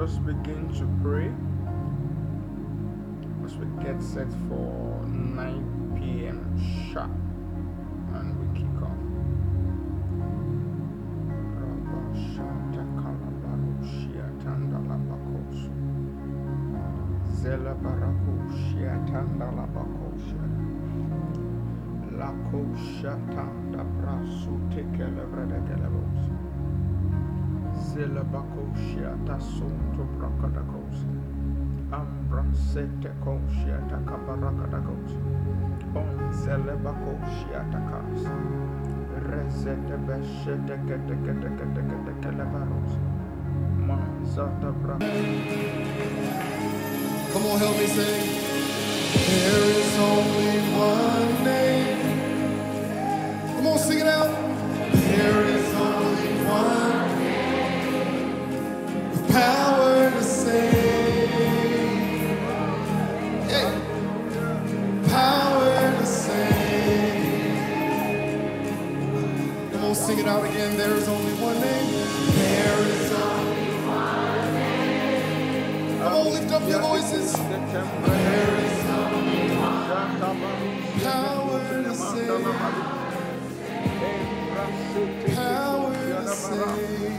just begin to pray as we get set for 9 p.m. sharp and we kick off. Rabashata kalabarushia tandalabakosu. Zela barakushia tandalabakosu. Lakosha tanda brasu tekele vredegelebos. Zela Come on, help me sing. There is only one name. Come on, sing it out. There is only one sing it out again. There is only one name. There is only one name. Come on, lift up your voices. There is only one power to save. Power to save.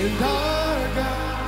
And our God,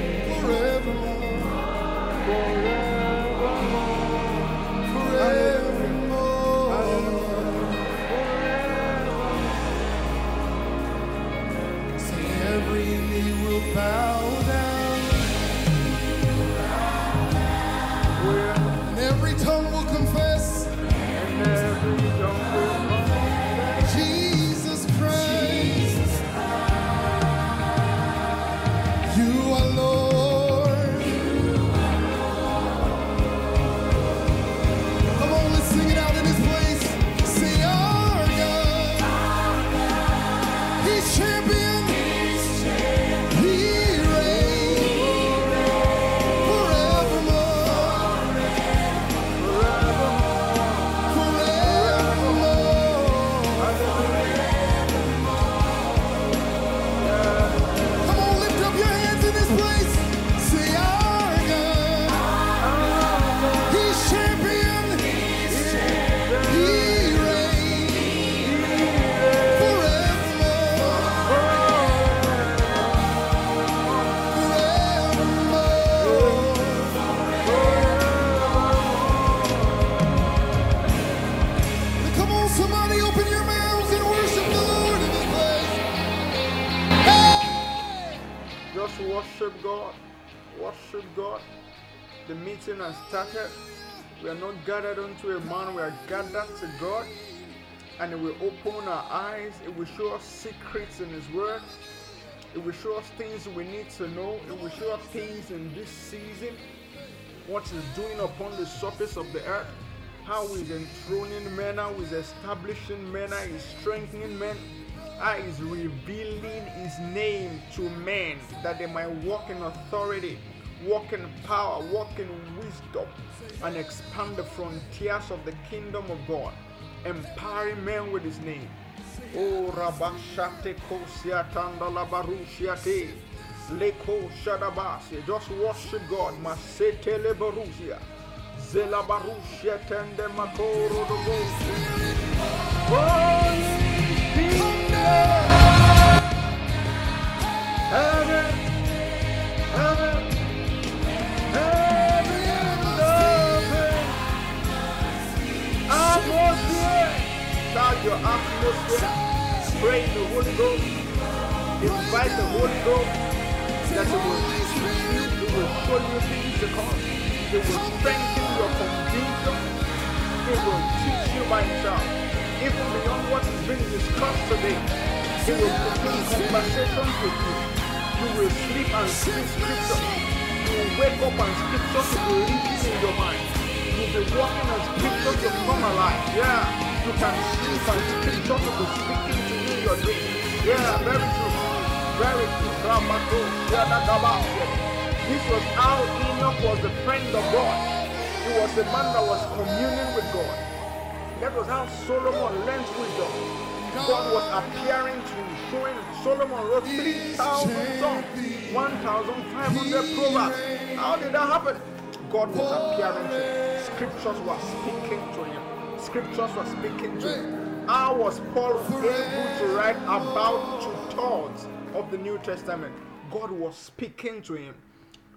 gathered unto a man, we are gathered to God. And it will open our eyes. It will show us secrets in His Word. It will show us things we need to know. It will show us things in this season. What He's doing upon the surface of the earth. How He's enthroning men, how He's establishing men, how He's strengthening men. How He's revealing His name to men that they might walk in authority, walk in power, walk in wisdom, and expand the frontiers of the kingdom of God, empowering men with His name. Oh, Rabashate Kosiatanda Labarushiate. Leko Shadabasi. Just worship God. Masete Lebarusia. Zela Barushia Tende Makoro Spirit. Heaven. Heaven. Heaven. Start your atmosphere. Pray in the Holy Ghost. Invite the Holy Ghost that it will teach you, it will show you things to come. It will strengthen your conviction. It will teach you by itself. even beyond what is being discussed today. He will begin conversations with you. You will sleep and speak scripture. You will wake up and scripture to be written in your mind. You'll be walking and scripture to come alive. Yeah, you can see scripture to be speaking to you your dream. Yeah, very true. Very true. This was how Enoch was the friend of God. He was the man that was communing with God. That was how Solomon learned wisdom. God was appearing to him, showing Solomon wrote 3,000 songs, 1,500 proverbs. How did that happen? God was appearing to him. Scriptures were speaking to him. Scriptures were speaking to him. How was Paul able to write about two thirds of the New Testament? God was speaking to him.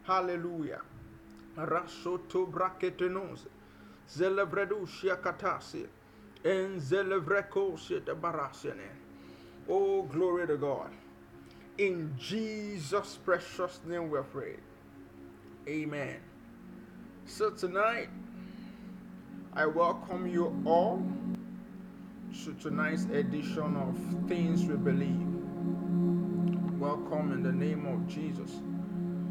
Hallelujah. Rasoto braketenos. Zelevredu shiakatasi. En zelevreko barasene. Oh, glory to God. In Jesus' precious name we pray. Amen. So tonight, I welcome you all to tonight's edition of Things We Believe. Welcome in the name of Jesus.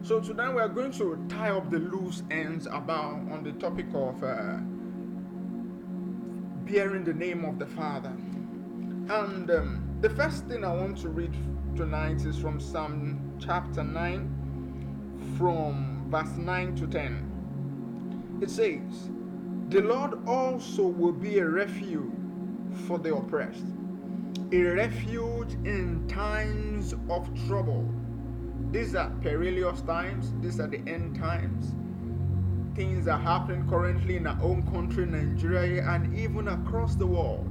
So tonight we are going to tie up the loose ends about on the topic of uh, bearing the name of the Father. And um, the first thing I want to read tonight is from Psalm chapter 9, from verse 9 to 10. It says, The Lord also will be a refuge for the oppressed, a refuge in times of trouble. These are perilous times, these are the end times. Things are happening currently in our own country, Nigeria, and even across the world.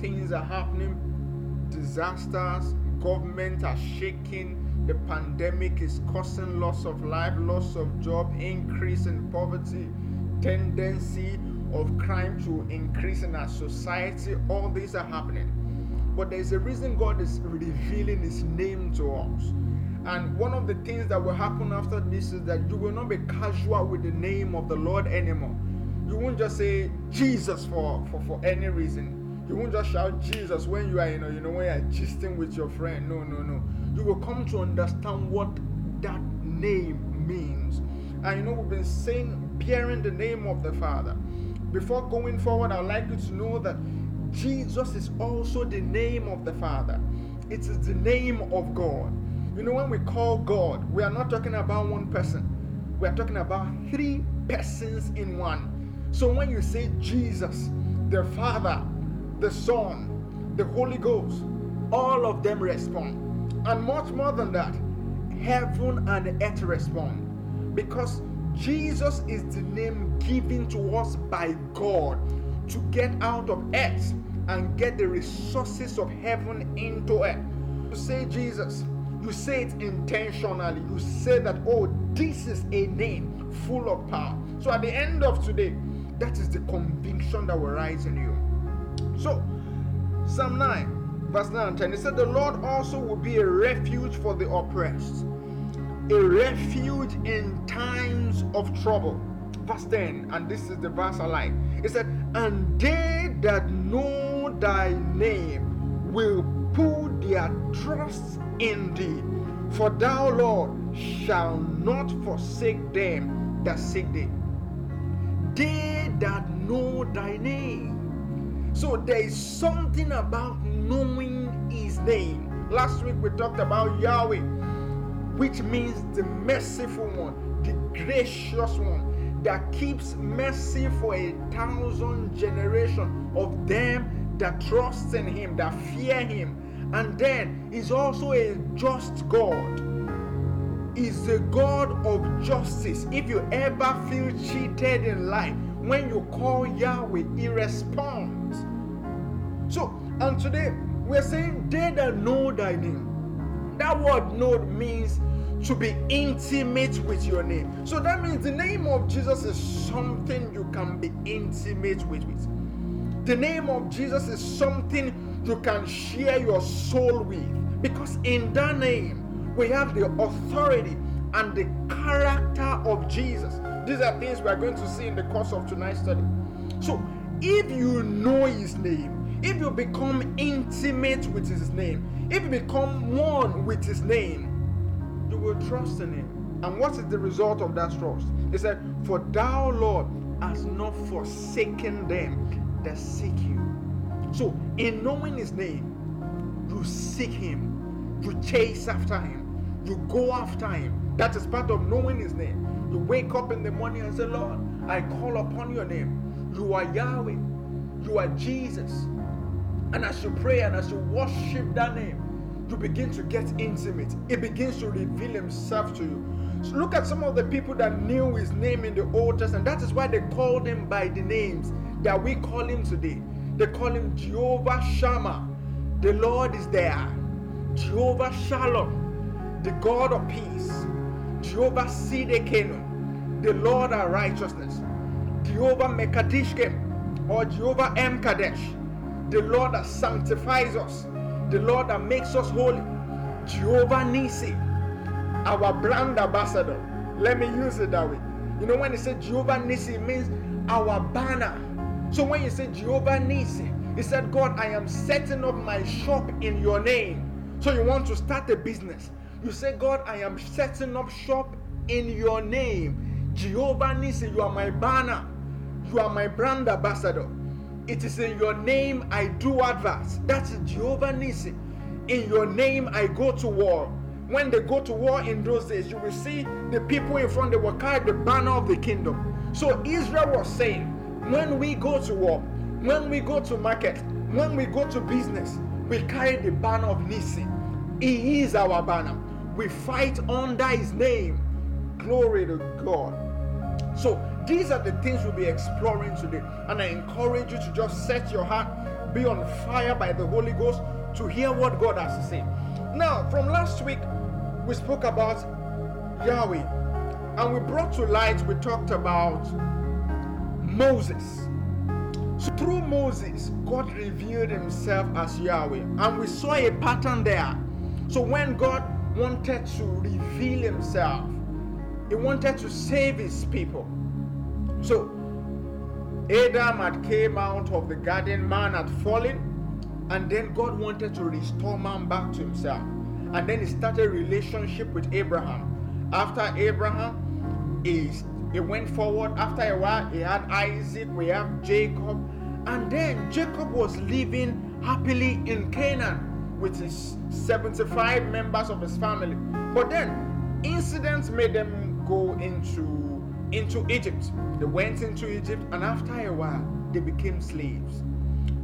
Things are happening, disasters, governments are shaking, the pandemic is causing loss of life, loss of job, increase in poverty, tendency of crime to increase in our society. All these are happening. But there's a reason God is revealing His name to us. And one of the things that will happen after this is that you will not be casual with the name of the Lord anymore. You won't just say Jesus for, for, for any reason. You won't just shout Jesus when you are, you know, you know, when you're gisting with your friend. No, no, no. You will come to understand what that name means. And you know, we've been saying bearing the name of the Father. Before going forward, I'd like you to know that Jesus is also the name of the Father. It is the name of God. You know, when we call God, we are not talking about one person, we are talking about three persons in one. So when you say Jesus, the Father, the Son, the Holy Ghost, all of them respond. And much more than that, heaven and earth respond. Because Jesus is the name given to us by God to get out of earth and get the resources of heaven into earth. You say Jesus, you say it intentionally. You say that, oh, this is a name full of power. So at the end of today, that is the conviction that will rise in you. So, Psalm 9, verse 9 and 10, it said, The Lord also will be a refuge for the oppressed, a refuge in times of trouble. Verse 10, and this is the verse I like. It said, And they that know thy name will put their trust in thee. For thou, Lord, shall not forsake them that seek thee. They that know thy name. So there is something about knowing his name. Last week we talked about Yahweh, which means the merciful one, the gracious one that keeps mercy for a thousand generations of them that trust in him, that fear him, and then he's also a just God. He's the God of justice. If you ever feel cheated in life, when you call Yahweh, he responds. So, and today we're saying they that know thy name. That word know means to be intimate with your name. So that means the name of Jesus is something you can be intimate with. The name of Jesus is something you can share your soul with. Because in that name, we have the authority and the character of Jesus. These are things we are going to see in the course of tonight's study. So, if you know his name, if you become intimate with his name, if you become one with his name, you will trust in him. And what is the result of that trust? He said, For thou, Lord, has not forsaken them that seek you. So, in knowing his name, you seek him, you chase after him, you go after him. That is part of knowing his name. You wake up in the morning and say, Lord, I call upon your name. You are Yahweh, you are Jesus. And as you pray and as you worship that name, you begin to get intimate. It begins to reveal himself to you. So look at some of the people that knew his name in the Old Testament. That is why they called him by the names that we call him today. They call him Jehovah Shammah. The Lord is there. Jehovah Shalom, the God of peace. Jehovah Sidekenu, the Lord of righteousness. Jehovah Mekadishkem, or Jehovah M'Kaddesh, the Lord that sanctifies us the Lord that makes us holy. Jehovah Nisi, our brand ambassador. Let me use it that way. You know, when he said Jehovah Nisi, it means our banner. So when you say Jehovah Nisi, he said, God, I am setting up my shop in your name. So you want to start a business. You say, God, I am setting up shop in your name. Jehovah Nisi, you are my banner. You are my brand ambassador. It is in your name I do advance. That's Jehovah Nisi. In your name I go to war. When they go to war in those days, you will see the people in front, they will carry the banner of the kingdom. So Israel was saying, when we go to war, when we go to market, when we go to business, we carry the banner of Nisi. He is our banner. We fight under his name. Glory to God. So these are the things we'll be exploring today. And I encourage you to just set your heart, be on fire by the Holy Ghost to hear what God has to say. Now, from last week, we spoke about Yahweh. And we brought to light, we talked about Moses. So through Moses, God revealed himself as Yahweh. And we saw a pattern there. So when God wanted to reveal himself, he wanted to save his people. So Adam had came out of the garden, man had fallen, and then God wanted to restore man back to himself. And then he started relationship with Abraham. After Abraham, he, he went forward. After a while, he had Isaac, we have Jacob. And then Jacob was living happily in Canaan with his 75 members of his family. But then incidents made them go into into Egypt. They went into Egypt, and after a while, they became slaves.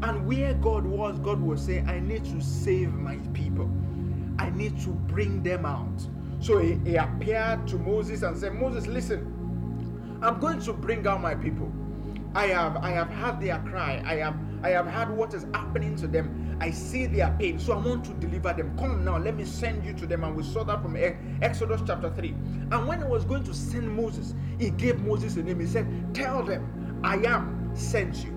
And where God was, God was saying, I need to save my people. I need to bring them out. So he, he appeared to Moses and said, Moses, listen, I'm going to bring out my people. I have I have had their cry. I have I have had what is happening to them. I see their pain. So I want to deliver them. Come now, let me send you to them. And we saw that from Exodus chapter 3. And when he was going to send Moses, he gave Moses a name. He said, Tell them, I am sent you.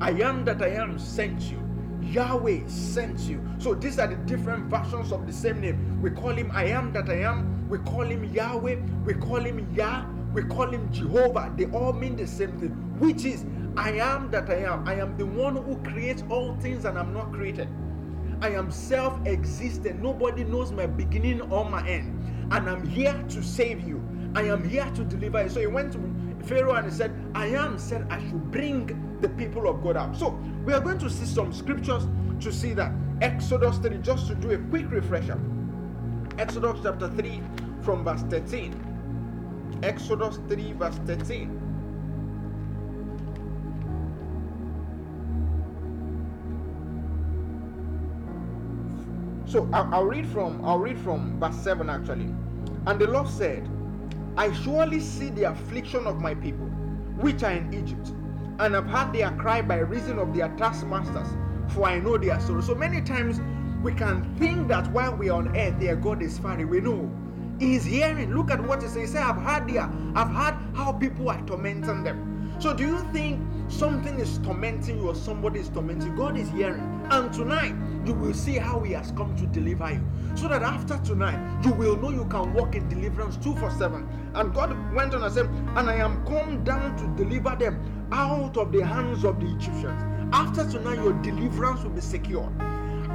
I am that I am sent you. Yahweh sent you. So these are the different versions of the same name. We call him I am that I am. We call him Yahweh. We call him Yah we call him Jehovah. They all mean the same thing, which is I am that I am. I am the one who creates all things and I'm not created. I am self existent. Nobody knows my beginning or my end. And I'm here to save you. I am here to deliver you. So he went to Pharaoh and he said, I am said I should bring the people of God out. So we are going to see some scriptures to see that. Exodus 3, just to do a quick refresher. Exodus chapter 3 from verse 13. Exodus 3, verse 13. So I'll, read from I'll read from verse 7 actually. And the Lord said, I surely see the affliction of my people, which are in Egypt, and have heard their cry by reason of their taskmasters, for I know their sorrow. So many times we can think that while we are on earth, their God is far away. No, He's hearing. Look at what he says. He said, I've heard there. I've heard how people are tormenting them. So do you think something is tormenting you or somebody is tormenting you? God is hearing. And tonight you will see how he has come to deliver you. So that after tonight you will know you can walk in deliverance 2 for 7. And God went on and said, And I am come down to deliver them out of the hands of the Egyptians After tonight, your deliverance will be secured.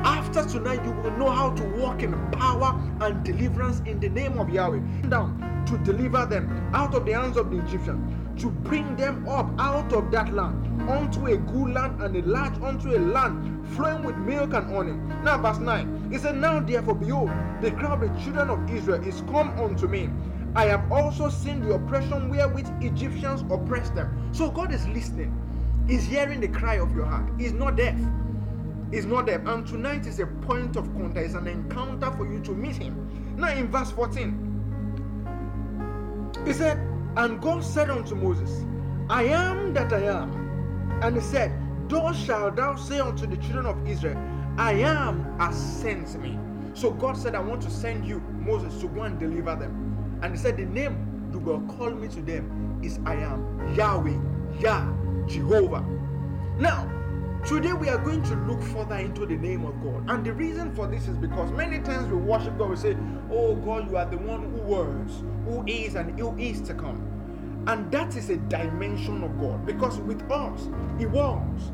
After tonight, you will know how to walk in power and deliverance in the name of Yahweh. Down to deliver them out of the hands of the Egyptians, to bring them up out of that land onto a good land and a large unto a land flowing with milk and honey. Now, verse 9 it said, Now therefore, behold, the crowd of the children of Israel is come unto me. I have also seen the oppression wherewith Egyptians oppress them. So God is listening, He's hearing the cry of your heart. He's not deaf He's not there. And tonight is a point of contact, it's an encounter for you to meet him. Now, in verse 14, he said, And God said unto Moses, I am that I am. And he said, Thus shalt thou say unto the children of Israel, I am has sent me. So God said, I want to send you, Moses, to go and deliver them. And he said, The name you will call me to them is I am Yahweh, Yah, Jehovah. Now, Today we are going to look further into the name of God. And the reason for this is because many times we worship God, we say, Oh God, you are the one who was, who is, and who is to come. And that is a dimension of God. Because with us, He was.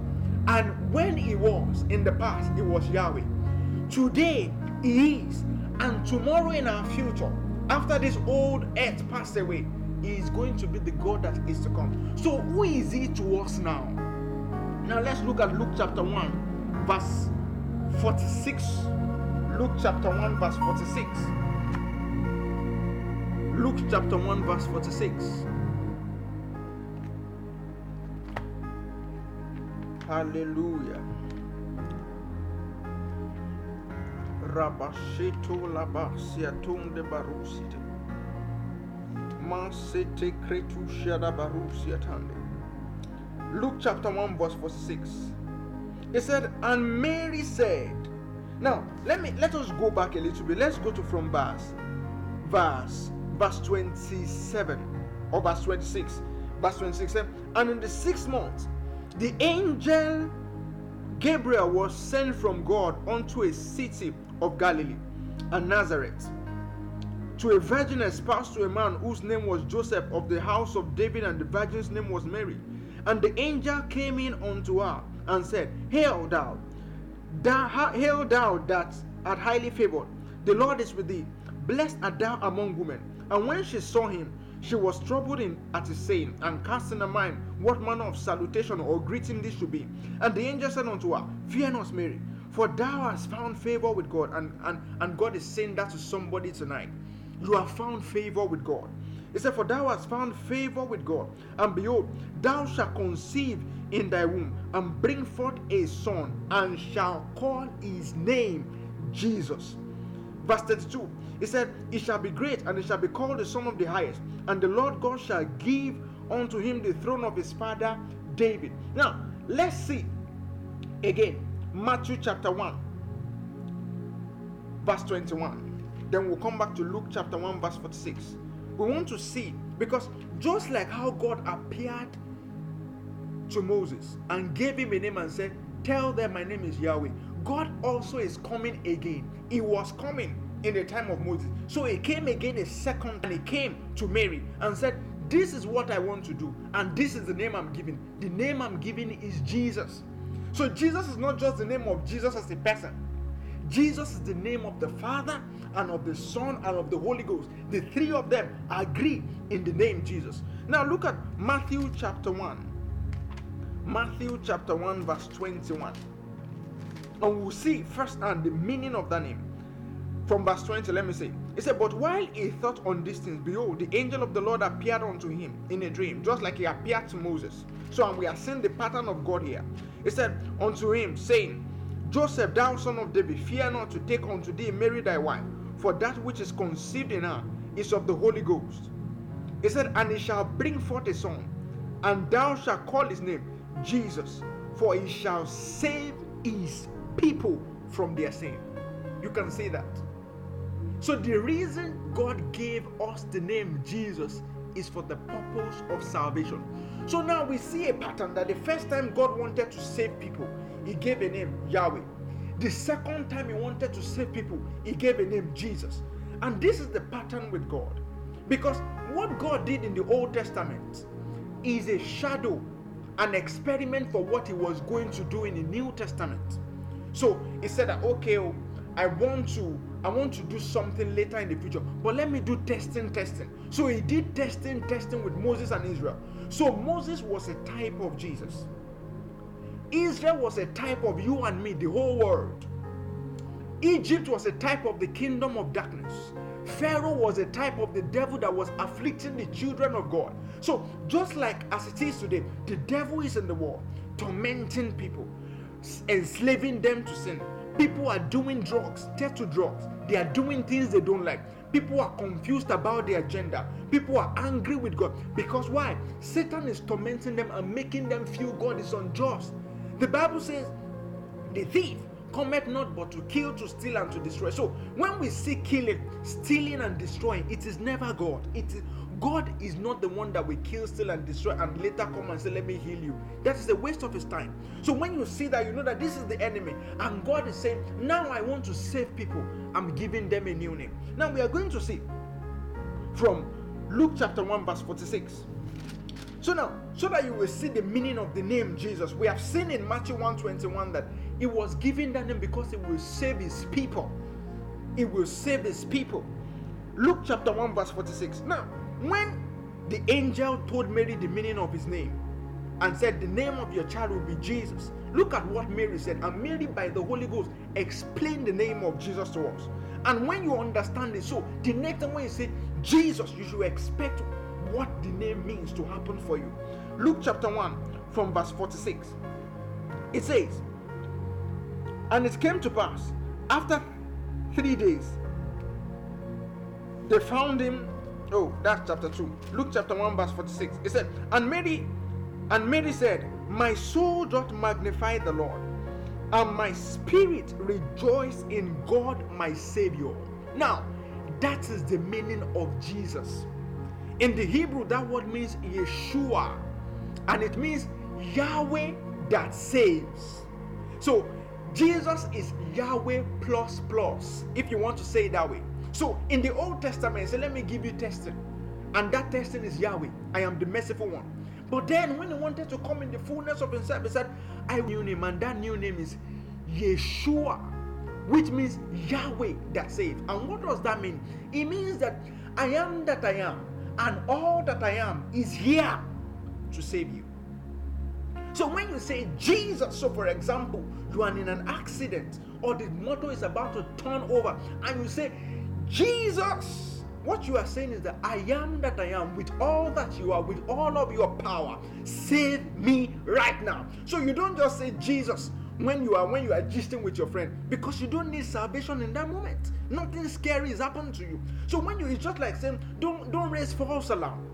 And when He was in the past, He was Yahweh. Today, He is. And tomorrow in our future, after this old earth passed away, He is going to be the God that is to come. So, who is He to us now? Now let's look at Luke chapter 1, verse 46. Luke chapter 1, verse 46. Luke chapter 1, verse 46. Hallelujah. Rabashito labasia tunde barusite. Masete kretu shada barusia tande. Luke chapter 1, verse 46. It said, And Mary said, Now let me let us go back a little bit. Let's go to from verse verse verse 27 or verse 26. Verse 26. And in the sixth month, the angel Gabriel was sent from God unto a city of Galilee and Nazareth to a virgin espoused to a man whose name was Joseph of the house of David, and the virgin's name was Mary. And the angel came in unto her and said, Hail thou, thou hail thou that art highly favored. The Lord is with thee. Blessed art thou among women. And when she saw him, she was troubled in at his saying, and cast in her mind what manner of salutation or greeting this should be. And the angel said unto her, Fear not, Mary, for thou hast found favor with God. And, and, and God is saying that to somebody tonight. You have found favor with God. He said, For thou hast found favor with God, and behold, thou shalt conceive in thy womb, and bring forth a son, and shall call his name Jesus. Verse 32, he said, He shall be great, and he shall be called the Son of the Highest, and the Lord God shall give unto him the throne of his father David. Now, let's see again Matthew chapter 1, verse 21. Then we'll come back to Luke chapter 1, verse 46 we want to see because just like how God appeared to Moses and gave him a name and said, Tell them my name is Yahweh. God also is coming again. He was coming in the time of Moses. So he came again a second and he came to Mary and said, This is what I want to do, and this is the name I'm giving. The name I'm giving is Jesus. So Jesus is not just the name of Jesus as a person, Jesus is the name of the Father and of the Son and of the Holy Ghost. The three of them agree in the name Jesus. Now look at Matthew chapter 1. Matthew chapter 1, verse 21. And we'll see first and the meaning of that name. From verse 20, let me say. It said, But while he thought on these things, behold, the angel of the Lord appeared unto him in a dream, just like he appeared to Moses. So, and we are seeing the pattern of God here. It said unto him, saying, Joseph, thou son of David, fear not to take unto thee Mary thy wife, for that which is conceived in her is of the Holy Ghost. He said, And he shall bring forth a son, and thou shalt call his name Jesus, for he shall save his people from their sin. You can see that. So, the reason God gave us the name Jesus is for the purpose of salvation. So now we see a pattern that the first time God wanted to save people, he gave a name Yahweh. The second time he wanted to save people, he gave a name Jesus. And this is the pattern with God. Because what God did in the Old Testament is a shadow an experiment for what he was going to do in the New Testament. So he said that okay, oh, I want to I want to do something later in the future, but let me do testing, testing. So he did testing, testing with Moses and Israel. So Moses was a type of Jesus. Israel was a type of you and me, the whole world. Egypt was a type of the kingdom of darkness. Pharaoh was a type of the devil that was afflicting the children of God. So, just like as it is today, the devil is in the world, tormenting people, enslaving them to sin. People are doing drugs, to drugs. They are doing things they don't like. People are confused about their agenda. People are angry with God. Because why? Satan is tormenting them and making them feel God is unjust. The Bible says, the thief cometh not but to kill, to steal, and to destroy. So when we see killing, stealing, and destroying, it is never God. It is God is not the one that will kill, steal, and destroy, and later come and say, Let me heal you. That is a waste of his time. So when you see that, you know that this is the enemy, and God is saying, Now I want to save people. I'm giving them a new name. Now we are going to see from Luke chapter 1, verse 46. So now, so that you will see the meaning of the name Jesus, we have seen in Matthew 121 that he was given that name because it will save his people. It will save his people. Luke chapter 1, verse 46. Now, when the angel told Mary the meaning of his name and said, The name of your child will be Jesus, look at what Mary said. And Mary, by the Holy Ghost, explained the name of Jesus to us. And when you understand it, so the next time when you say Jesus, you should expect what the name means to happen for you. Luke chapter 1, from verse 46. It says, And it came to pass after three days, they found him Oh, that's chapter 2. Luke chapter 1, verse 46. It said, And Mary, and Mary said, My soul doth magnify the Lord, and my spirit rejoice in God my Savior. Now, that is the meaning of Jesus. In the Hebrew, that word means Yeshua, and it means Yahweh that saves. So, Jesus is Yahweh plus plus, if you want to say it that way. So in the Old Testament, say, let me give you testing. And that testing is Yahweh. I am the merciful one. But then when he wanted to come in the fullness of himself, he said, I new name, and that new name is Yeshua, which means Yahweh that saves. And what does that mean? It means that I am that I am, and all that I am is here to save you. So when you say Jesus, so for example, you are in an accident or the motor is about to turn over, and you say, Jesus, what you are saying is that I am that I am with all that you are, with all of your power. Save me right now. So you don't just say Jesus when you are when you are gisting with your friend because you don't need salvation in that moment. Nothing scary is happening to you. So when you it's just like saying don't don't raise false alarm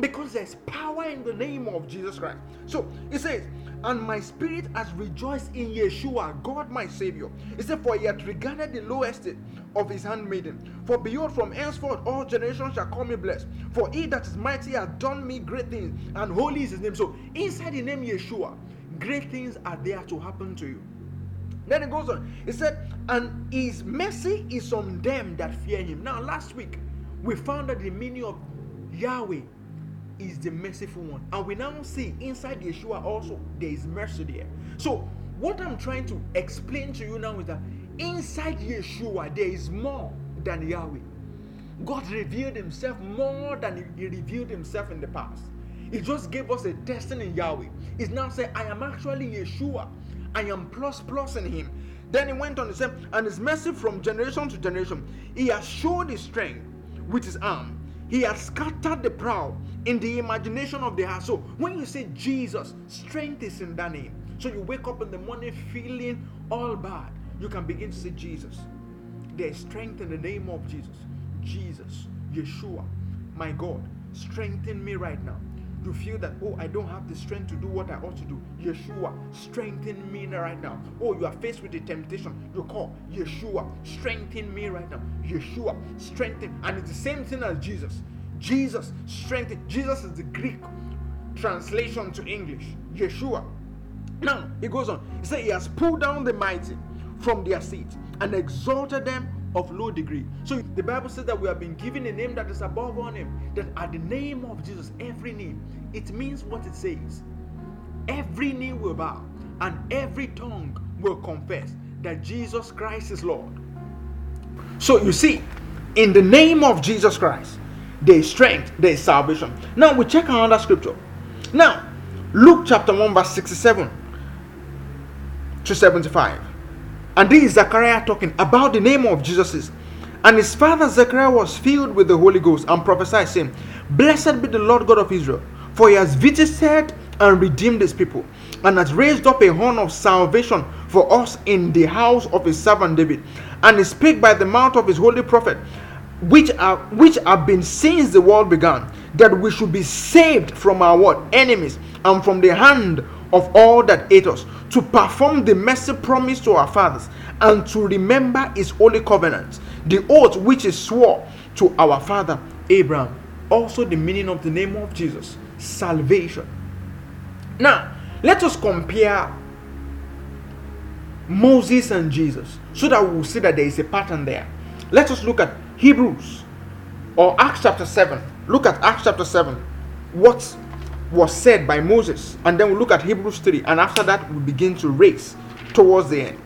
because there's power in the name of Jesus Christ. So it says, and my spirit has rejoiced in Yeshua, God my Savior. He said, For he hath regarded the low estate of his handmaiden. For behold, from henceforth all generations shall call me blessed. For he that is mighty hath done me great things, and holy is his name. So inside the name Yeshua, great things are there to happen to you. Then it goes on. It said, and his mercy is on them that fear him. Now, last week we found that the meaning of Yahweh is the merciful one. And we now see inside Yeshua also there is mercy there. So, what I'm trying to explain to you now is that inside Yeshua there is more than Yahweh. God revealed himself more than he revealed himself in the past. He just gave us a destiny in Yahweh. He's now saying, I am actually Yeshua. I am plus plus in him. Then he went on to say, and his mercy from generation to generation. He has showed his strength with his arm. He has scattered the proud in the imagination of the heart. So when you say Jesus, strength is in that name. So you wake up in the morning feeling all bad, you can begin to say Jesus. There is strength in the name of Jesus. Jesus, Yeshua, my God, strengthen me right now. You feel that, oh, I don't have the strength to do what I ought to do. Yeshua, strengthen me right now. Oh, you are faced with a temptation. You call Yeshua, strengthen me right now. Yeshua, strengthen. And it's the same thing as Jesus. Jesus, strengthen. Jesus is the Greek translation to English. Yeshua. Now, he goes on. He said, He has pulled down the mighty from their seat and exalted them of low degree. So the Bible says that we have been given a name that is above all name. That at the name of Jesus, every name, it means what it says. every knee will bow and every tongue will confess that Jesus Christ is Lord. So you see, in the name of Jesus Christ, there is strength, there is salvation. Now we check another scripture. Now, Luke chapter 1, verse 67 to 75. And this is Zechariah talking about the name of Jesus. And his father Zechariah was filled with the Holy Ghost and prophesied, saying, Blessed be the Lord God of Israel, for he has visited and redeemed his people, and has raised up a horn of salvation for us in the house of his servant David. And he spake by the mouth of his holy prophet, which are which have been since the world began, that we should be saved from our what enemies and from the hand of all that ate us, to perform the mercy promised to our fathers, and to remember his holy covenant, the oath which is swore to our father Abraham. Also, the meaning of the name of Jesus salvation. Now, let us compare Moses and Jesus so that we'll see that there is a pattern there. Let us look at Hebrews or Acts chapter 7. Look at Acts chapter 7. What was said by Moses, and then we look at Hebrews 3, and after that, we begin to race towards the end.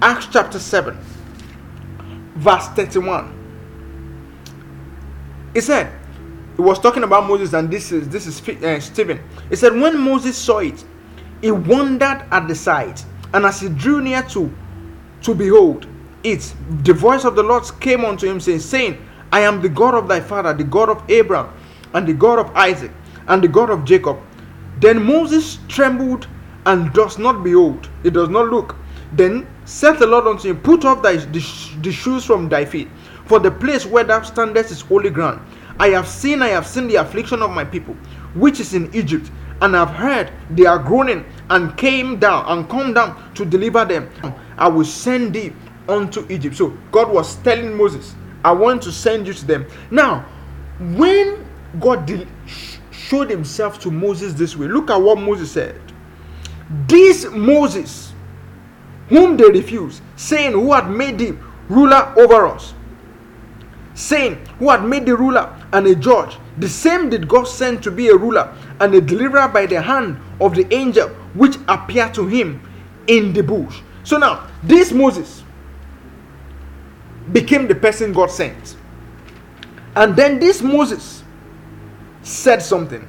Acts chapter 7, verse 31. It said, it was talking about Moses, and this is this is uh, Stephen. It said, when Moses saw it, he wondered at the sight, and as he drew near to to behold it, the voice of the Lord came unto him, saying, saying, I am the God of thy father, the God of Abraham, and the God of Isaac and the God of Jacob. Then Moses trembled and does not behold, it does not look. Then said the Lord unto him, Put off thy, the, shoes from thy feet, for the place where thou standest is holy ground. I have seen, I have seen the affliction of my people, which is in Egypt, and have heard they are groaning, and came down and come down to deliver them. I will send thee unto Egypt. So God was telling Moses, I want to send you to them. Now, when God de- showed himself to Moses this way. Look at what Moses said. This Moses, whom they refused, saying, Who had made him ruler over us, saying, Who had made the ruler and a judge, the same did God send to be a ruler and a deliverer by the hand of the angel which appeared to him in the bush. So now, this Moses became the person God sent. And then this Moses said something.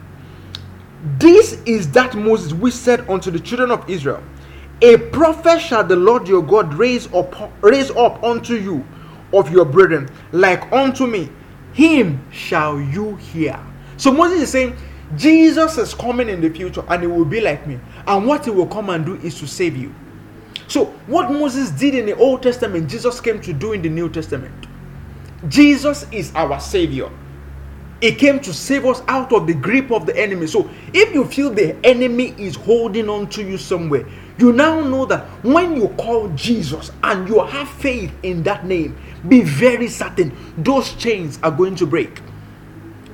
This is that Moses which said unto the children of Israel, A prophet shall the Lord your God raise up, raise up unto you of your brethren, like unto me. Him shall you hear. So Moses is saying, Jesus is coming in the future and he will be like me. And what he will come and do is to save you. So, what Moses did in the Old Testament, Jesus came to do in the New Testament. Jesus is our Savior. He came to save us out of the grip of the enemy. So if you feel the enemy is holding on to you somewhere, you now know that when you call Jesus and you have faith in that name, be very certain those chains are going to break.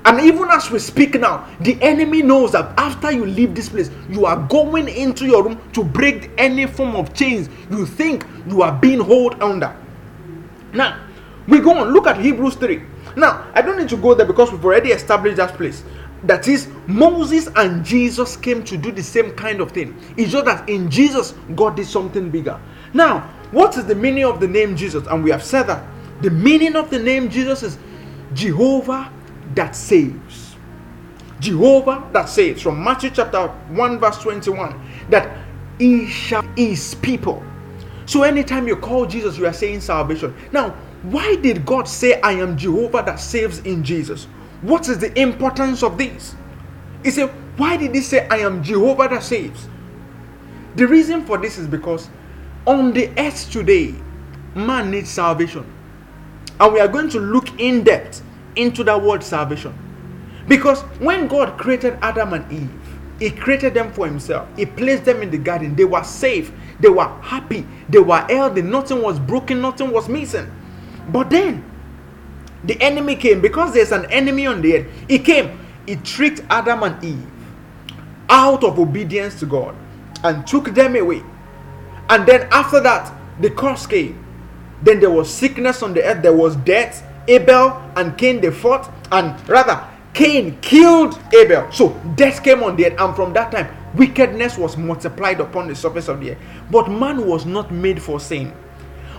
And even as we speak now, the enemy knows that after you leave this place, you are going into your room to break any form of chains you think you are being held under. Now, we go on, look at Hebrews 3. Now, I don't need to go there because we've already established that place. That is, Moses and Jesus came to do the same kind of thing. It's just that in Jesus, God did something bigger. Now, what is the meaning of the name Jesus? And we have said that the meaning of the name Jesus is Jehovah that saves. Jehovah that saves. From Matthew chapter 1, verse 21, that he shall his people. So anytime you call Jesus, you are saying salvation. Now, why did God say, I am Jehovah that saves in Jesus? What is the importance of this? He said, Why did he say, I am Jehovah that saves? The reason for this is because on the earth today, man needs salvation. And we are going to look in depth into that word salvation. Because when God created Adam and Eve, He created them for Himself. He placed them in the garden. They were safe. They were happy. They were healthy. Nothing was broken. Nothing was missing. But then the enemy came because there's an enemy on the earth. He came, he tricked Adam and Eve out of obedience to God and took them away. And then after that, the curse came. Then there was sickness on the earth, there was death. Abel and Cain they fought, and rather, Cain killed Abel. So death came on the earth, and from that time, wickedness was multiplied upon the surface of the earth. But man was not made for sin.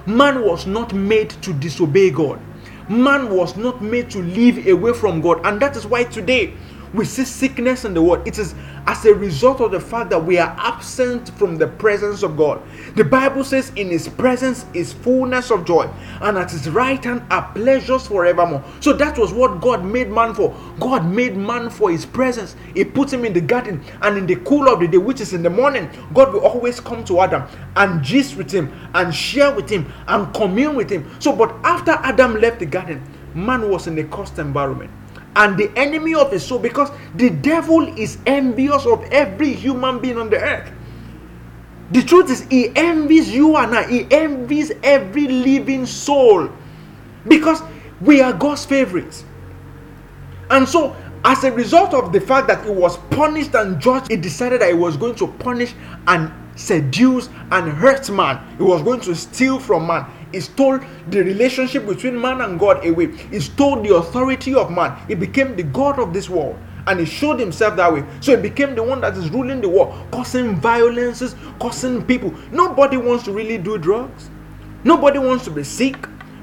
Man was not made to disobey God. Man was not made to live away from God. And that is why today we see sickness in the world. It is as a result of the fact that we are absent from the presence of God. The Bible says, In His presence is fullness of joy, and at His right hand are pleasures forevermore. So that was what God made man for. God made man for His presence. He put him in the garden, and in the cool of the day, which is in the morning, God will always come to Adam and gist with him, and share with him, and commune with him. So, but after Adam left the garden, man was in a cursed environment and the enemy of his soul because the devil is envious of every human being on the earth. The truth is, he envies you and I, he envies every living soul because we are God's favorites. And so, as a result of the fact that he was punished and judged, he decided that he was going to punish and seduce and hurt man. He was going to steal from man. He stole the relationship between man and God away. He stole the authority of man. He became the God of this world. And he showed himself that way. So he became the one that is ruling the world, causing violences, causing people. Nobody wants to really do drugs. Nobody wants to be sick.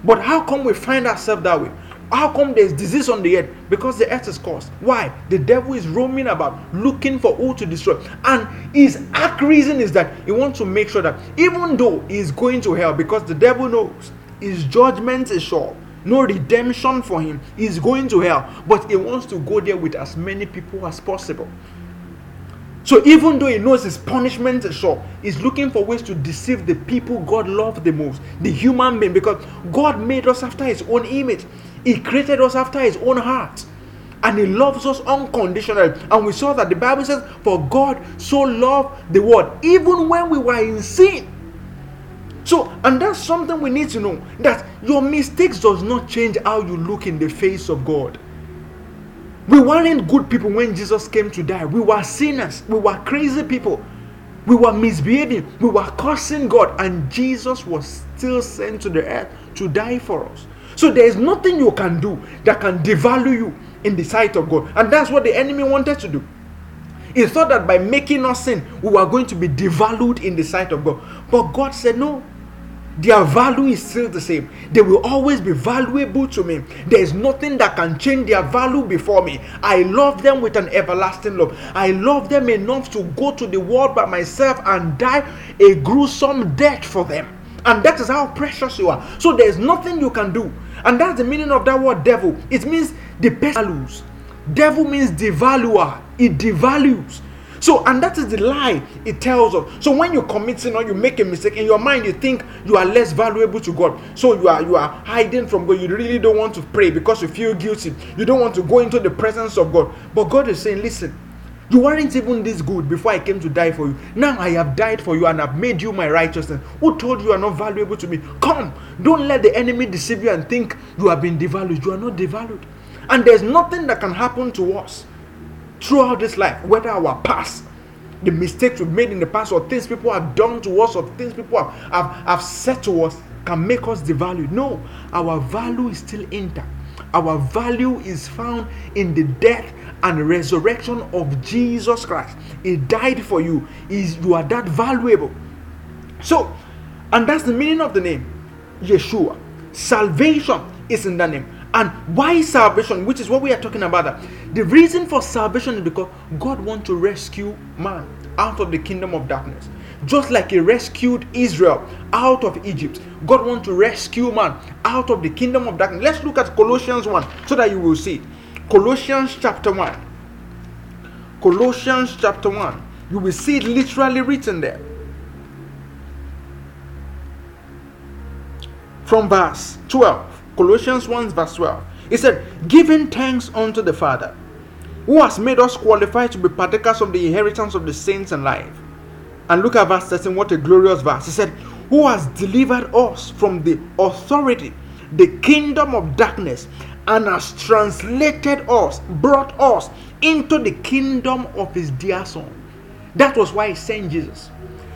But how come we find ourselves that way? How come there's disease on the earth? Because the earth is cursed. Why? The devil is roaming about looking for who to destroy. And his arch reason is that he wants to make sure that even though he's going to hell, because the devil knows his judgment is sure, no redemption for him, he's going to hell. But he wants to go there with as many people as possible. So even though he knows his punishment is sure, he's looking for ways to deceive the people God loves the most, the human being, because God made us after his own image. He created us after his own heart. And he loves us unconditionally. And we saw that the Bible says, For God so loved the world, even when we were in sin. So, and that's something we need to know that your mistakes does not change how you look in the face of God. We weren't good people when Jesus came to die. We were sinners. We were crazy people. We were misbehaving. We were cursing God. And Jesus was still sent to the earth to die for us. So there is nothing you can do that can devalue you in the sight of God. And that's what the enemy wanted to do. He thought that by making us sin, we were going to be devalued in the sight of God. But God said, No, their value is still the same. They will always be valuable to me. There is nothing that can change their value before me. I love them with an everlasting love. I love them enough to go to the world by myself and die a gruesome death for them. And that is how precious you are. So there is nothing you can do and that's the meaning of that word devil. It means the values. Devil means devaluer. It devalues. So, and that is the lie it tells us. So, when you commit sin or you make a mistake in your mind, you think you are less valuable to God. So you are you are hiding from God. You really don't want to pray because you feel guilty. You don't want to go into the presence of God. But God is saying, listen, you weren't even this good before I came to die for you. Now I have died for you and have made you my righteousness. Who told you are not valuable to me? Come, don't let the enemy deceive you and think you have been devalued. You are not devalued. And there's nothing that can happen to us throughout this life, whether our past, the mistakes we've made in the past, or things people have done to us, or things people have, have, have said to us, can make us devalued. No, our value is still intact. Our value is found in the death and resurrection of Jesus Christ. He died for you. Is you are that valuable. So, and that's the meaning of the name Yeshua. Salvation is in the name. And why salvation, which is what we are talking about. The reason for salvation is because God wants to rescue man out of the kingdom of darkness. Just like he rescued Israel out of Egypt, God wants to rescue man out of the kingdom of darkness. Let's look at Colossians 1 so that you will see. Colossians chapter 1. Colossians chapter 1. You will see it literally written there. From verse 12. Colossians 1 verse 12. It said, Giving thanks unto the Father, who has made us qualified to be partakers of the inheritance of the saints in life. And look at verse 13, what a glorious verse. He said, Who has delivered us from the authority, the kingdom of darkness, and has translated us, brought us into the kingdom of his dear son. That was why he sent Jesus.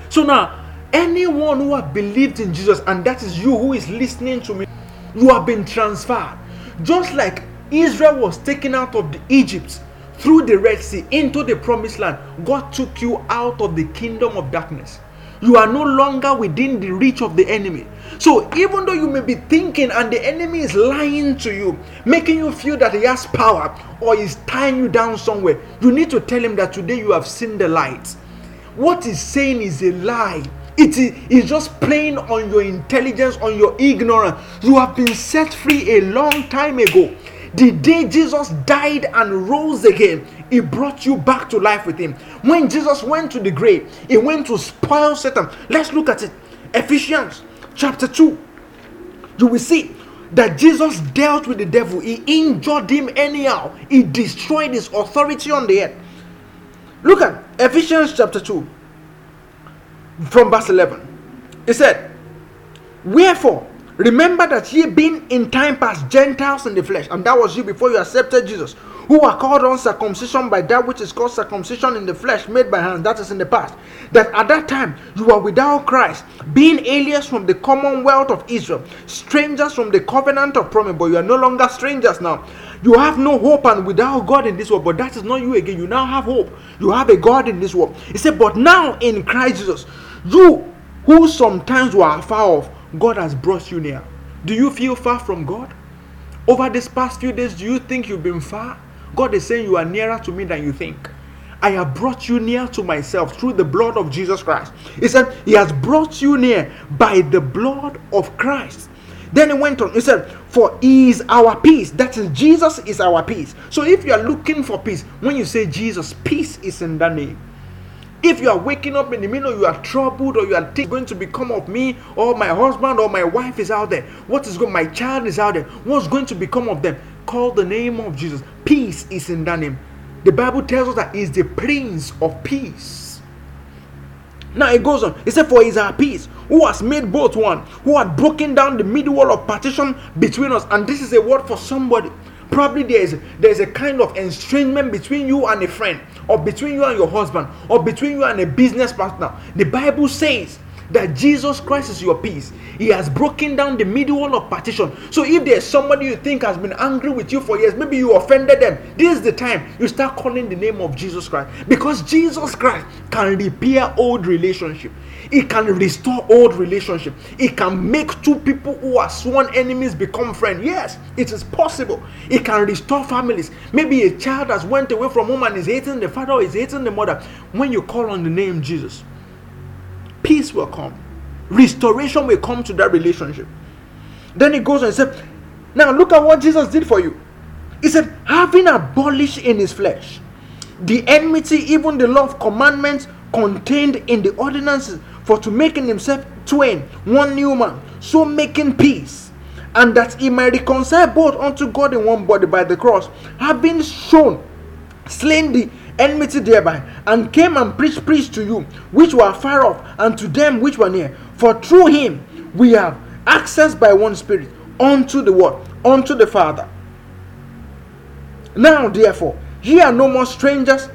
So now, anyone who has believed in Jesus, and that is you who is listening to me, you have been transferred. Just like Israel was taken out of the Egypt through the Red Sea into the promised land, God took you out of the kingdom of darkness. You are no longer within the reach of the enemy. So, even though you may be thinking and the enemy is lying to you, making you feel that he has power or is tying you down somewhere, you need to tell him that today you have seen the light. What he's saying is a lie. It is just playing on your intelligence, on your ignorance. You have been set free a long time ago. The day Jesus died and rose again, he brought you back to life with him. When Jesus went to the grave, he went to spoil Satan. Let's look at it. Ephesians chapter 2. You will see that Jesus dealt with the devil, he injured him anyhow, he destroyed his authority on the earth. Look at Ephesians chapter 2 from verse 11. He said, Wherefore, Remember that ye being in time past Gentiles in the flesh, and that was you before you accepted Jesus, who are called uncircumcision by that which is called circumcision in the flesh made by hand, that is in the past. That at that time you were without Christ, being aliens from the commonwealth of Israel, strangers from the covenant of promise, but you are no longer strangers now. You have no hope and without God in this world, but that is not you again. You now have hope. You have a God in this world. He said, But now in Christ Jesus, you who sometimes were far off God has brought you near. Do you feel far from God? Over these past few days, do you think you've been far? God is saying you are nearer to me than you think. I have brought you near to myself through the blood of Jesus Christ. He said, He has brought you near by the blood of Christ. Then he went on, he said, For he is our peace. That is, Jesus is our peace. So if you are looking for peace, when you say Jesus, peace is in that name. If you are waking up in the middle, you are troubled, or you are going to become of me, or my husband or my wife is out there, what is going? My child is out there. What's going to become of them? Call the name of Jesus. Peace is in that name. The Bible tells us that He is the Prince of Peace. Now it goes on. It said, For is our peace, who has made both one, who had broken down the middle wall of partition between us. And this is a word for somebody probably there's there's a kind of estrangement between you and a friend or between you and your husband or between you and a business partner the bible says that Jesus Christ is your peace. He has broken down the middle wall of partition. So if there's somebody you think has been angry with you for years, maybe you offended them, this is the time you start calling the name of Jesus Christ. Because Jesus Christ can repair old relationship. It can restore old relationship. It can make two people who are sworn enemies become friends. Yes, it is possible. It can restore families. Maybe a child has went away from home and is hating the father or is hating the mother. When you call on the name Jesus, peace will come. Restoration will come to that relationship. Then he goes and said, Now look at what Jesus did for you. He said, having abolished in his flesh the enmity, even the law of commandments contained in the ordinances for to make in himself twain one new man, so making peace, and that he might reconcile both unto God in one body by the cross, having shown, slain the enmity thereby, and came and preached peace to you which were far off, and to them which were near. For through him we have access by one spirit unto the what? Unto the Father. Now therefore, ye are no more strangers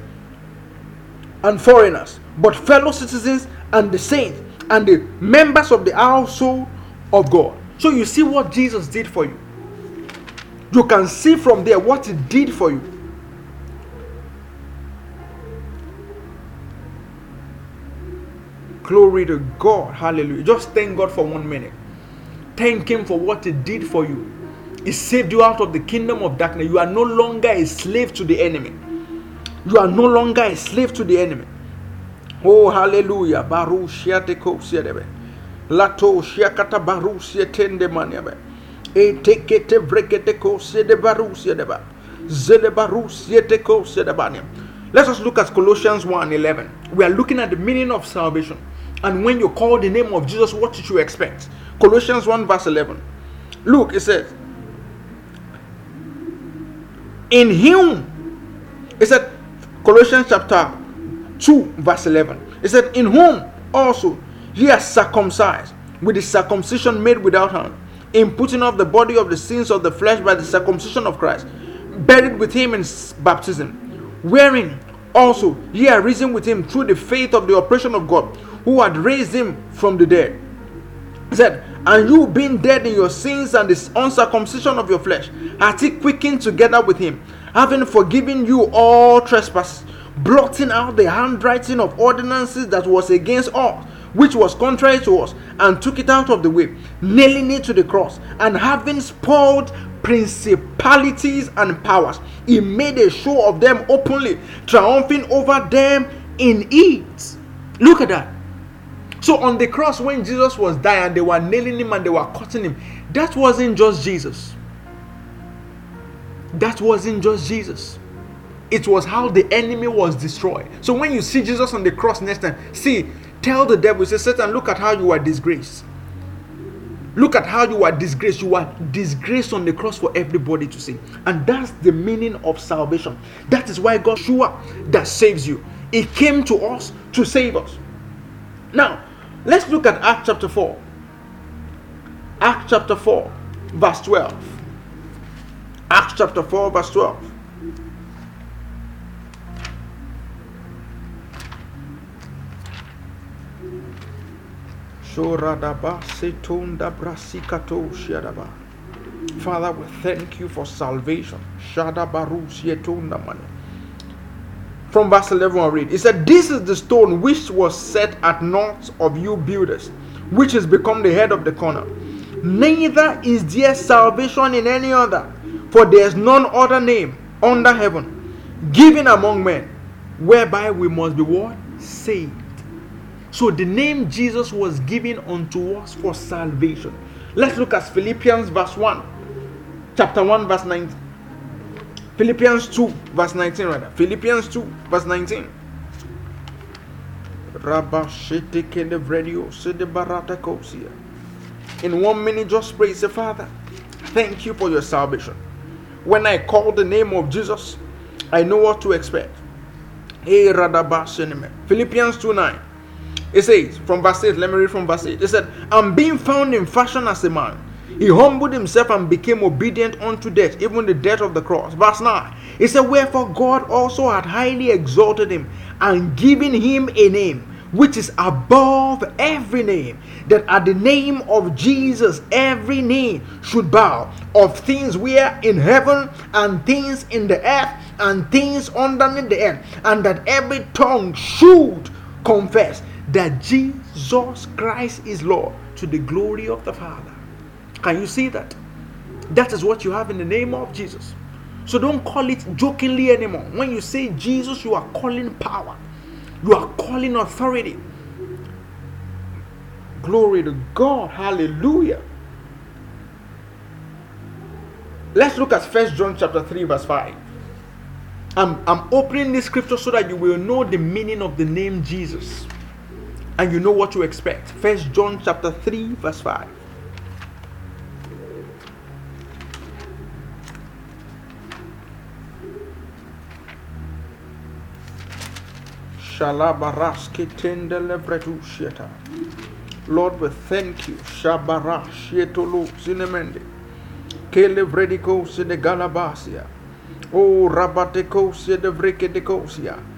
and foreigners, but fellow citizens and the saints and the members of the household of God. So you see what Jesus did for you. You can see from there what he did for you. Glory to God. Hallelujah. Just thank God for one minute. Thank Him for what He did for you. He saved you out of the kingdom of darkness. You are no longer a slave to the enemy. You are no longer a slave to the enemy. Oh, hallelujah. Barushia te kosiadebe. Lato shiakata barusia tende maniabe. E tekete vrekete kosie de barusia deba. Zele barusia te kosie de Let us look at Colossians 1 11. We are looking at the meaning of salvation. And when you call the name of Jesus, what did you expect? Colossians 1 verse 11. Look, it says, In him, it said, Colossians chapter 2 verse 11 it said in whom also he has circumcised with the circumcision made without hand in putting off the body of the sins of the flesh by the circumcision of christ buried with him in baptism wherein also ye are risen with him through the faith of the operation of god who had raised him from the dead. He said and you being dead in your sins and the uncircumcision of your flesh hath he quickened together with him having forgiven you all trespasses, blotting out the handwriting of ordinances that was against us, which was contrary to us, and took it out of the way, nailing it to the cross, and having spoiled principalities and powers, he made a show of them openly, triumphing over them in it. Look at that. So on the cross, when Jesus was dying, they were nailing him and they were cutting him. That wasn't just Jesus. That wasn't just Jesus. It was how the enemy was destroyed. So when you see Jesus on the cross next time, see, tell the devil, say, Satan, look at how you are disgraced. Look at how you are disgraced. You are disgraced on the cross for everybody to see. And that's the meaning of salvation. That is why God sure that saves you. He came to us to save us. Now, let's look at Acts chapter 4. Acts chapter 4, verse 12. Acts chapter 4, verse 12. Father, we thank you for salvation. From verse 11, I read, It said, This is the stone which was set at naught of you builders, which has become the head of the corner. Neither is there salvation in any other, for there is none other name under heaven given among men whereby we must be what? Saved. So the name Jesus was given unto us for salvation. Let's look at Philippians verse 1, chapter 1, verse 19. Philippians 2, verse 19, rather. Philippians 2, verse 19. In one minute, just praise the Father. Thank you for your salvation. When I call the name of Jesus, I know what to expect. Hey, Philippians 2 9. It says from verse 8, let me read from verse 8. It said, And being found in fashion as a man, he humbled himself and became obedient unto death, even the death of the cross. Verse 9. It said, Wherefore God also had highly exalted him and given him a name which is above every name, that at the name of Jesus every knee should bow, of things where in heaven and things in the earth and things underneath the earth, and that every tongue should confess that Jesus Christ is Lord to the glory of the Father. Can you see that? That is what you have in the name of Jesus. So don't call it jokingly anymore. When you say Jesus, you are calling power, you are calling authority. Glory to God. Hallelujah. Let's look at First John chapter 3, verse 5. I'm, I'm opening this scripture so that you will know the meaning of the name Jesus and you know what to expect. First John chapter 3, verse 5. Lord, we thank you. Shabara Shietolo Zinemende. Kele Vrediko Sede Galabasia. Oh Rabateko Sede Vrekedekosia.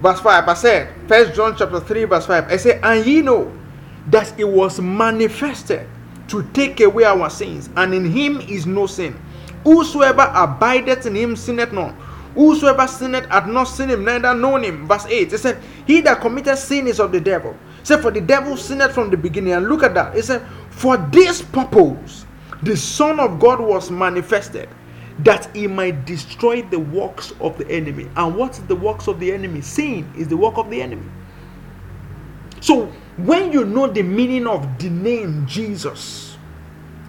Verse 5, I said, First John chapter 3, verse 5. I said, And ye know that it was manifested to take away our sins, and in him is no sin. Whosoever abideth in him sinneth not. Whosoever sinneth hath not seen him, neither known him. Verse 8. It said, He that committed sin is of the devil. It said, For the devil sinned from the beginning. And look at that. It said, For this purpose the Son of God was manifested that he might destroy the works of the enemy. And what's the works of the enemy? Sin is the work of the enemy. So when you know the meaning of the name Jesus,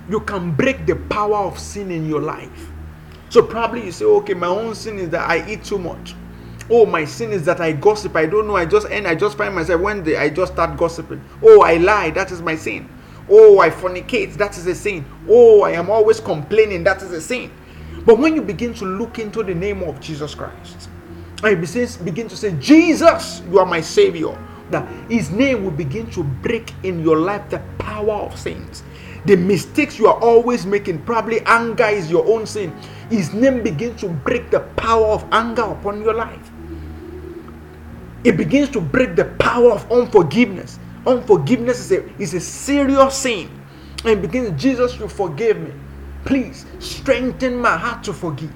you can break the power of sin in your life. So probably you say, okay, my own sin is that I eat too much. Oh, my sin is that I gossip. I don't know. I just end. I just find myself one day I just start gossiping. Oh, I lie. That is my sin. Oh, I fornicate. That is a sin. Oh, I am always complaining. That is a sin. But when you begin to look into the name of Jesus Christ, and you begin to say, Jesus, you are my Savior, that His name will begin to break in your life the power of sins. The mistakes you are always making, probably anger is your own sin. His name begins to break the power of anger upon your life. It begins to break the power of unforgiveness. Unforgiveness is a, is a serious sin. And begins, Jesus, you forgive me. Please strengthen my heart to forgive.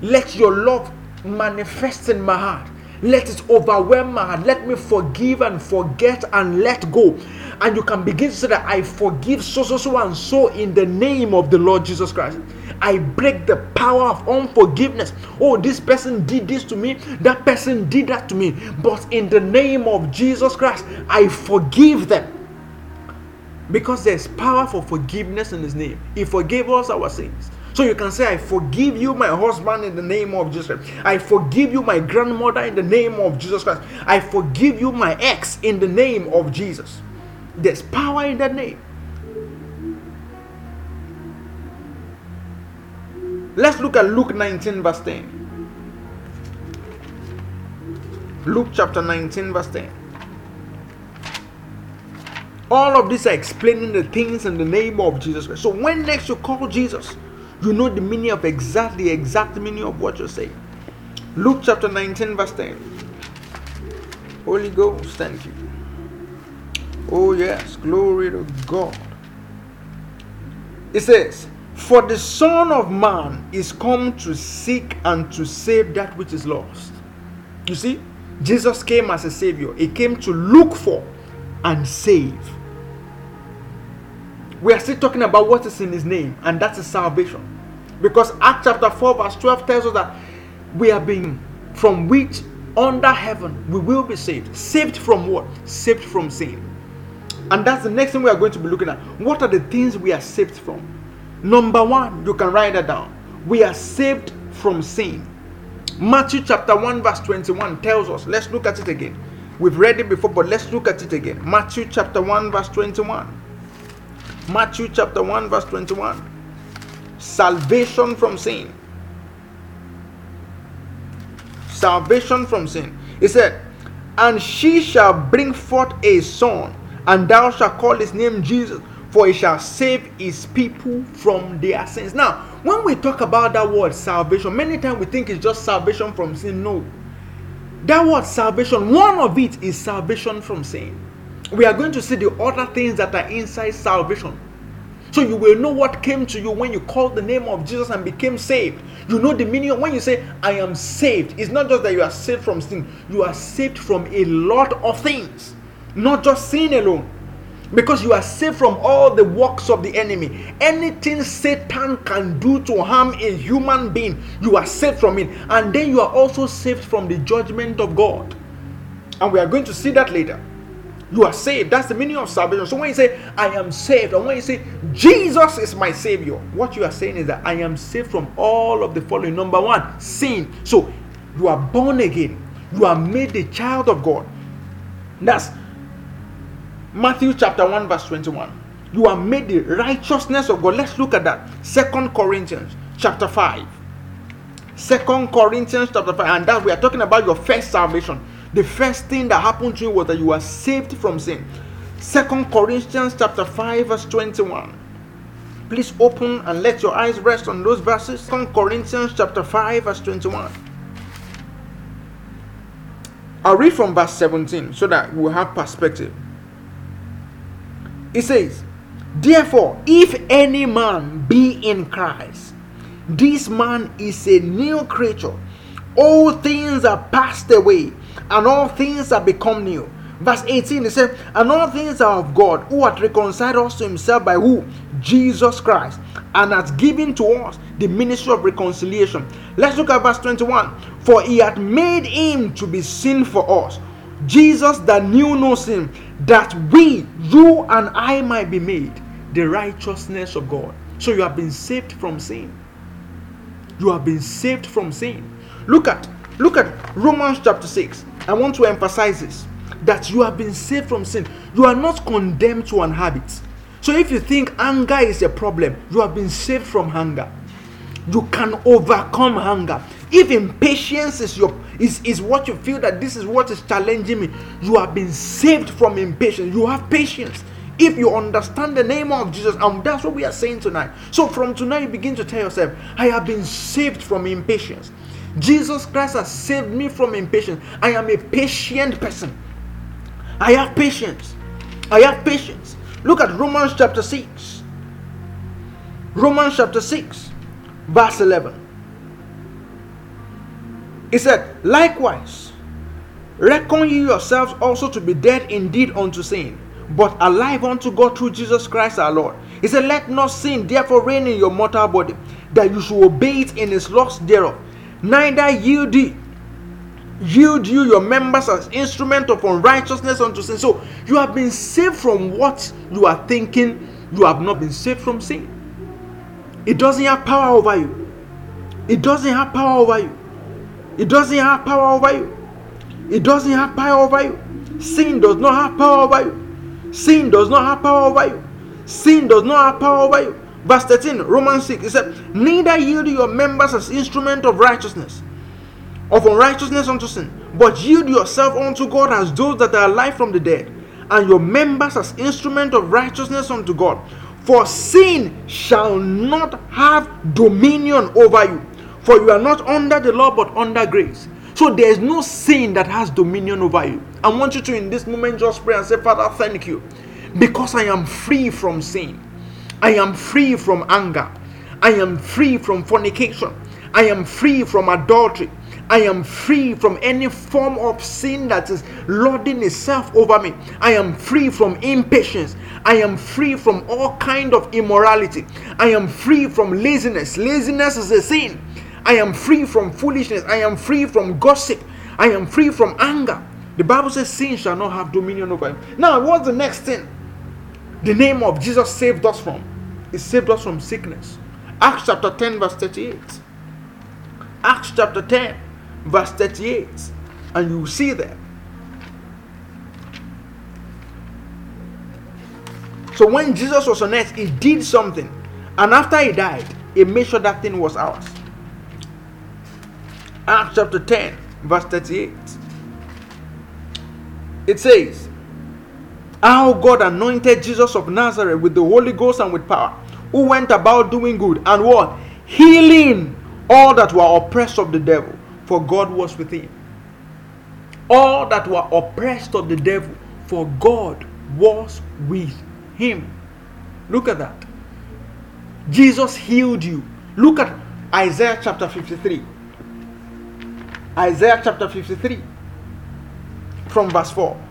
Let your love manifest in my heart. Let it overwhelm my heart. Let me forgive and forget and let go. And you can begin to say that I forgive so, so, so, and so in the name of the Lord Jesus Christ. I break the power of unforgiveness. Oh, this person did this to me, that person did that to me. But in the name of Jesus Christ, I forgive them. Because there's power for forgiveness in His name. He forgave us our sins. So you can say, I forgive you, my husband, in the name of Jesus Christ. I forgive you, my grandmother, in the name of Jesus Christ. I forgive you, my ex, in the name of Jesus. There's power in that name. Let's look at Luke 19, verse 10. Luke chapter 19, verse 10. All of these are explaining the things in the name of Jesus Christ. So when next you call Jesus, you know the meaning of exactly the exact meaning of what you're saying. Luke chapter 19, verse 10. Holy Ghost, thank you. Oh, yes, glory to God. It says, For the Son of Man is come to seek and to save that which is lost. You see, Jesus came as a savior, He came to look for and save. We are still talking about what is in His name, and that is salvation. Because Acts chapter 4, verse 12 tells us that we are being from which under heaven we will be saved. Saved from what? Saved from sin. And that's the next thing we are going to be looking at. What are the things we are saved from? Number one, you can write that down. We are saved from sin. Matthew chapter 1, verse 21 tells us, let's look at it again. We've read it before, but let's look at it again. Matthew chapter 1, verse 21. Matthew chapter 1, verse 21. Salvation from sin. Salvation from sin. He said, And she shall bring forth a son and thou shalt call his name Jesus, for he shall save his people from their sins. Now, when we talk about that word salvation, many times we think it's just salvation from sin. No. That word salvation, one of it is salvation from sin. We are going to see the other things that are inside salvation. So you will know what came to you when you called the name of Jesus and became saved. You know the meaning when you say, I am saved. It's not just that you are saved from sin, you are saved from a lot of things not just sin alone. Because you are saved from all the works of the enemy. Anything Satan can do to harm a human being, you are saved from it. And then you are also saved from the judgment of God. And we are going to see that later. You are saved. That's the meaning of salvation. So when you say, I am saved, and when you say, Jesus is my Savior, what you are saying is that I am saved from all of the following. Number one, sin. So you are born again. You are made a child of God. That's Matthew chapter 1, verse 21. You are made the righteousness of God. Let's look at that. Second Corinthians chapter 5. Second Corinthians chapter 5. And that we are talking about your first salvation. The first thing that happened to you was that you were saved from sin. Second Corinthians chapter 5, verse 21. Please open and let your eyes rest on those verses. Second Corinthians chapter 5, verse 21. I'll read from verse 17 so that we'll have perspective. It says, Therefore, if any man be in Christ, this man is a new creature. All things are passed away, and all things are become new. Verse 18, it says, And all things are of God, who hath reconciled us to himself by who? Jesus Christ, and hath given to us the ministry of reconciliation. Let's look at verse 21. For he hath made him to be sin for us Jesus that knew no sin, that we, you and I might be made the righteousness of God. So you have been saved from sin. You have been saved from sin. Look at look at Romans chapter 6. I want to emphasize this that you have been saved from sin. You are not condemned to an habit. So if you think anger is a problem, you have been saved from anger. You can overcome hunger. If impatience is your is, is what you feel that this is what is challenging me, you have been saved from impatience. You have patience. If you understand the name of Jesus, and that's what we are saying tonight. So from tonight, you begin to tell yourself, I have been saved from impatience. Jesus Christ has saved me from impatience. I am a patient person. I have patience. I have patience. Look at Romans chapter 6. Romans chapter 6, verse 11. He said, Likewise, reckon ye yourselves also to be dead indeed unto sin, but alive unto God through Jesus Christ our Lord. He said, Let not sin therefore reign in your mortal body, that you should obey it in its lust thereof. Neither yield yield you your members as instrument of unrighteousness unto sin. So you have been saved from what you are thinking. You have not been saved from sin. It doesn't have power over you. It doesn't have power over you. It doesn't have power over you. It doesn't have power over you. Sin does not have power over you. Sin does not have power over you. Sin does not have power over you. Verse 13, Romans 6, it said, Neither yield your members as instrument of righteousness of unrighteousness unto sin, but yield yourself unto God as those that are alive from the dead, and your members as instrument of righteousness unto God. For sin shall not have dominion over you, for you are not under the law but under grace. So there is no sin that has dominion over you. I want you to, in this moment, just pray and say, Father, thank you, because I am free from sin. I am free from anger. I am free from fornication. I am free from adultery. I am free from any form of sin that is lording itself over me. I am free from impatience. I am free from all kind of immorality. I am free from laziness. Laziness is a sin. I am free from foolishness. I am free from gossip. I am free from anger. The Bible says sin shall not have dominion over him. Now, what's the next thing? The name of Jesus saved us from. He saved us from sickness. Acts chapter 10, verse 38. Acts chapter 10, verse 38. And you see there. So when Jesus was on earth, he did something. And after he died, he made sure that thing was ours. Acts chapter 10, verse 38. It says, How God anointed Jesus of Nazareth with the Holy Ghost and with power, who went about doing good and what? Healing all that were oppressed of the devil for God was with him. All that were oppressed of the devil, for God was with him. Look at that. Jesus healed you. Look at Isaiah chapter 53. Isaiah chapter 53 from verse 4.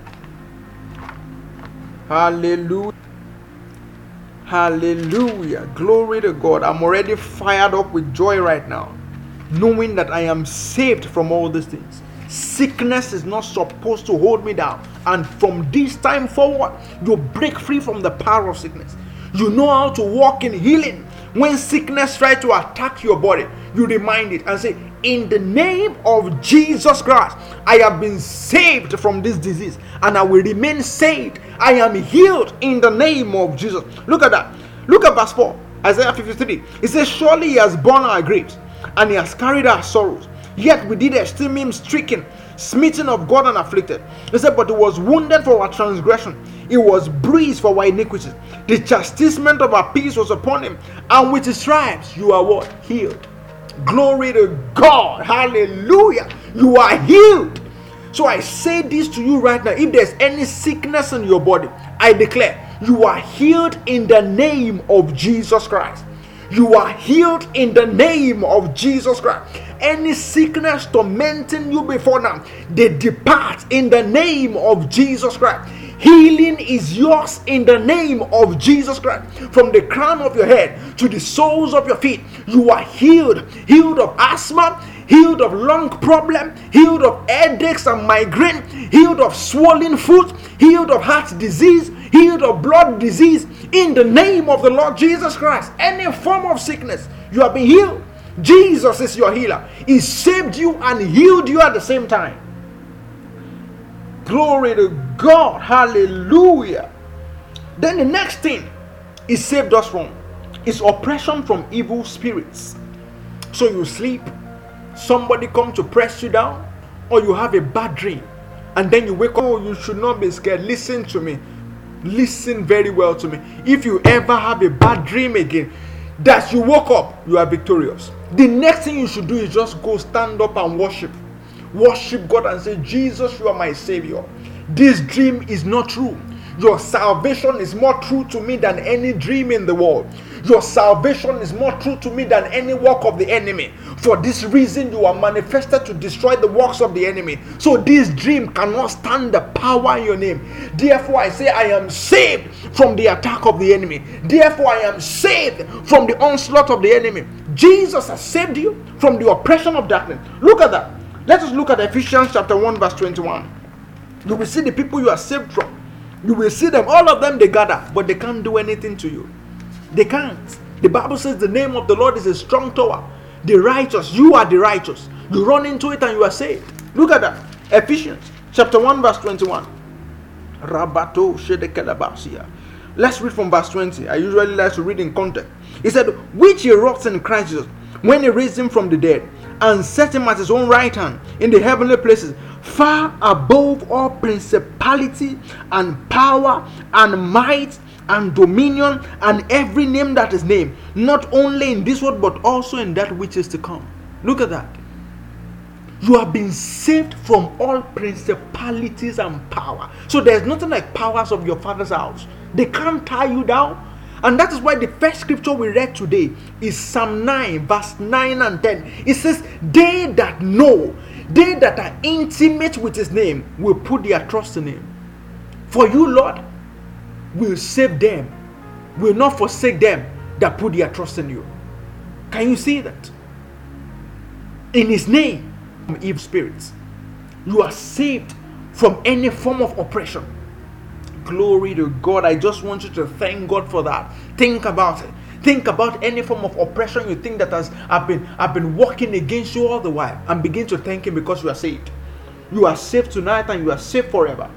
Hallelujah. Hallelujah. Glory to God. I'm already fired up with joy right now knowing that I am saved from all these things. Sickness is not supposed to hold me down. And from this time forward, you break free from the power of sickness. You know how to walk in healing. When sickness tries to attack your body, you remind it and say, In the name of Jesus Christ, I have been saved from this disease and I will remain saved. I am healed in the name of Jesus. Look at that. Look at verse 4, Isaiah 53. It says, Surely he has borne our griefs and he has carried our sorrows. Yet we did esteem him stricken, smitten of God and afflicted. He said, But he was wounded for our transgression, he was bruised for our iniquities. The chastisement of our peace was upon him, and with his stripes you are what? Healed. Glory to God. Hallelujah. You are healed. So I say this to you right now. If there's any sickness in your body, I declare you are healed in the name of Jesus Christ. You are healed in the name of Jesus Christ. Any sickness tormenting you before now, they depart in the name of Jesus Christ. Healing is yours in the name of Jesus Christ. From the crown of your head to the soles of your feet, you are healed. Healed of asthma, healed of lung problem, healed of headaches and migraine, healed of swollen foot, healed of heart disease, healed of blood disease in the name of the Lord Jesus Christ. Any form of sickness, you have been healed. Jesus is your healer. He saved you and healed you at the same time. Glory to God. Hallelujah. Then the next thing he saved us from is oppression from evil spirits. So you sleep, somebody come to press you down, or you have a bad dream, and then you wake up. Oh, you should not be scared. Listen to me. Listen very well to me. If you ever have a bad dream again, that you woke up, you are victorious. The next thing you should do is just go stand up and worship. Worship God and say, Jesus, you are my Savior. This dream is not true. Your salvation is more true to me than any dream in the world. Your salvation is more true to me than any work of the enemy. For this reason, you are manifested to destroy the works of the enemy. So this dream cannot stand the power in your name. Therefore, I say, I am saved from the attack of the enemy. Therefore, I am saved from the onslaught of the enemy. Jesus has saved you from the oppression of darkness. Look at that. Let us look at Ephesians chapter 1, verse 21. You will see the people you are saved from. You will see them, all of them they gather, but they can't do anything to you. They can't. The Bible says the name of the Lord is a strong tower. The righteous, you are the righteous. You run into it and you are saved. Look at that. Ephesians chapter 1, verse 21. Rabato Let's read from verse 20. I usually like to read in context. He said, Which he wrought in Christ Jesus when he raised him from the dead and set him at his own right hand in the heavenly places, far above all principality and power and might and dominion and every name that is named, not only in this world but also in that which is to come. Look at that. You have been saved from all principalities and power. So there's nothing like powers of your father's house. They can't tie you down. And that is why the first scripture we read today is Psalm 9, verse 9 and 10. It says, They that know, they that are intimate with his name, will put their trust in him. For you, Lord, will save them, will not forsake them that put their trust in you. Can you see that? In his name, from evil spirits, you are saved from any form of oppression. Glory to God. I just want you to thank God for that. Think about it. Think about any form of oppression you think that has have been have been working against you all the while and begin to thank him because you are saved. You are saved tonight and you are saved forever.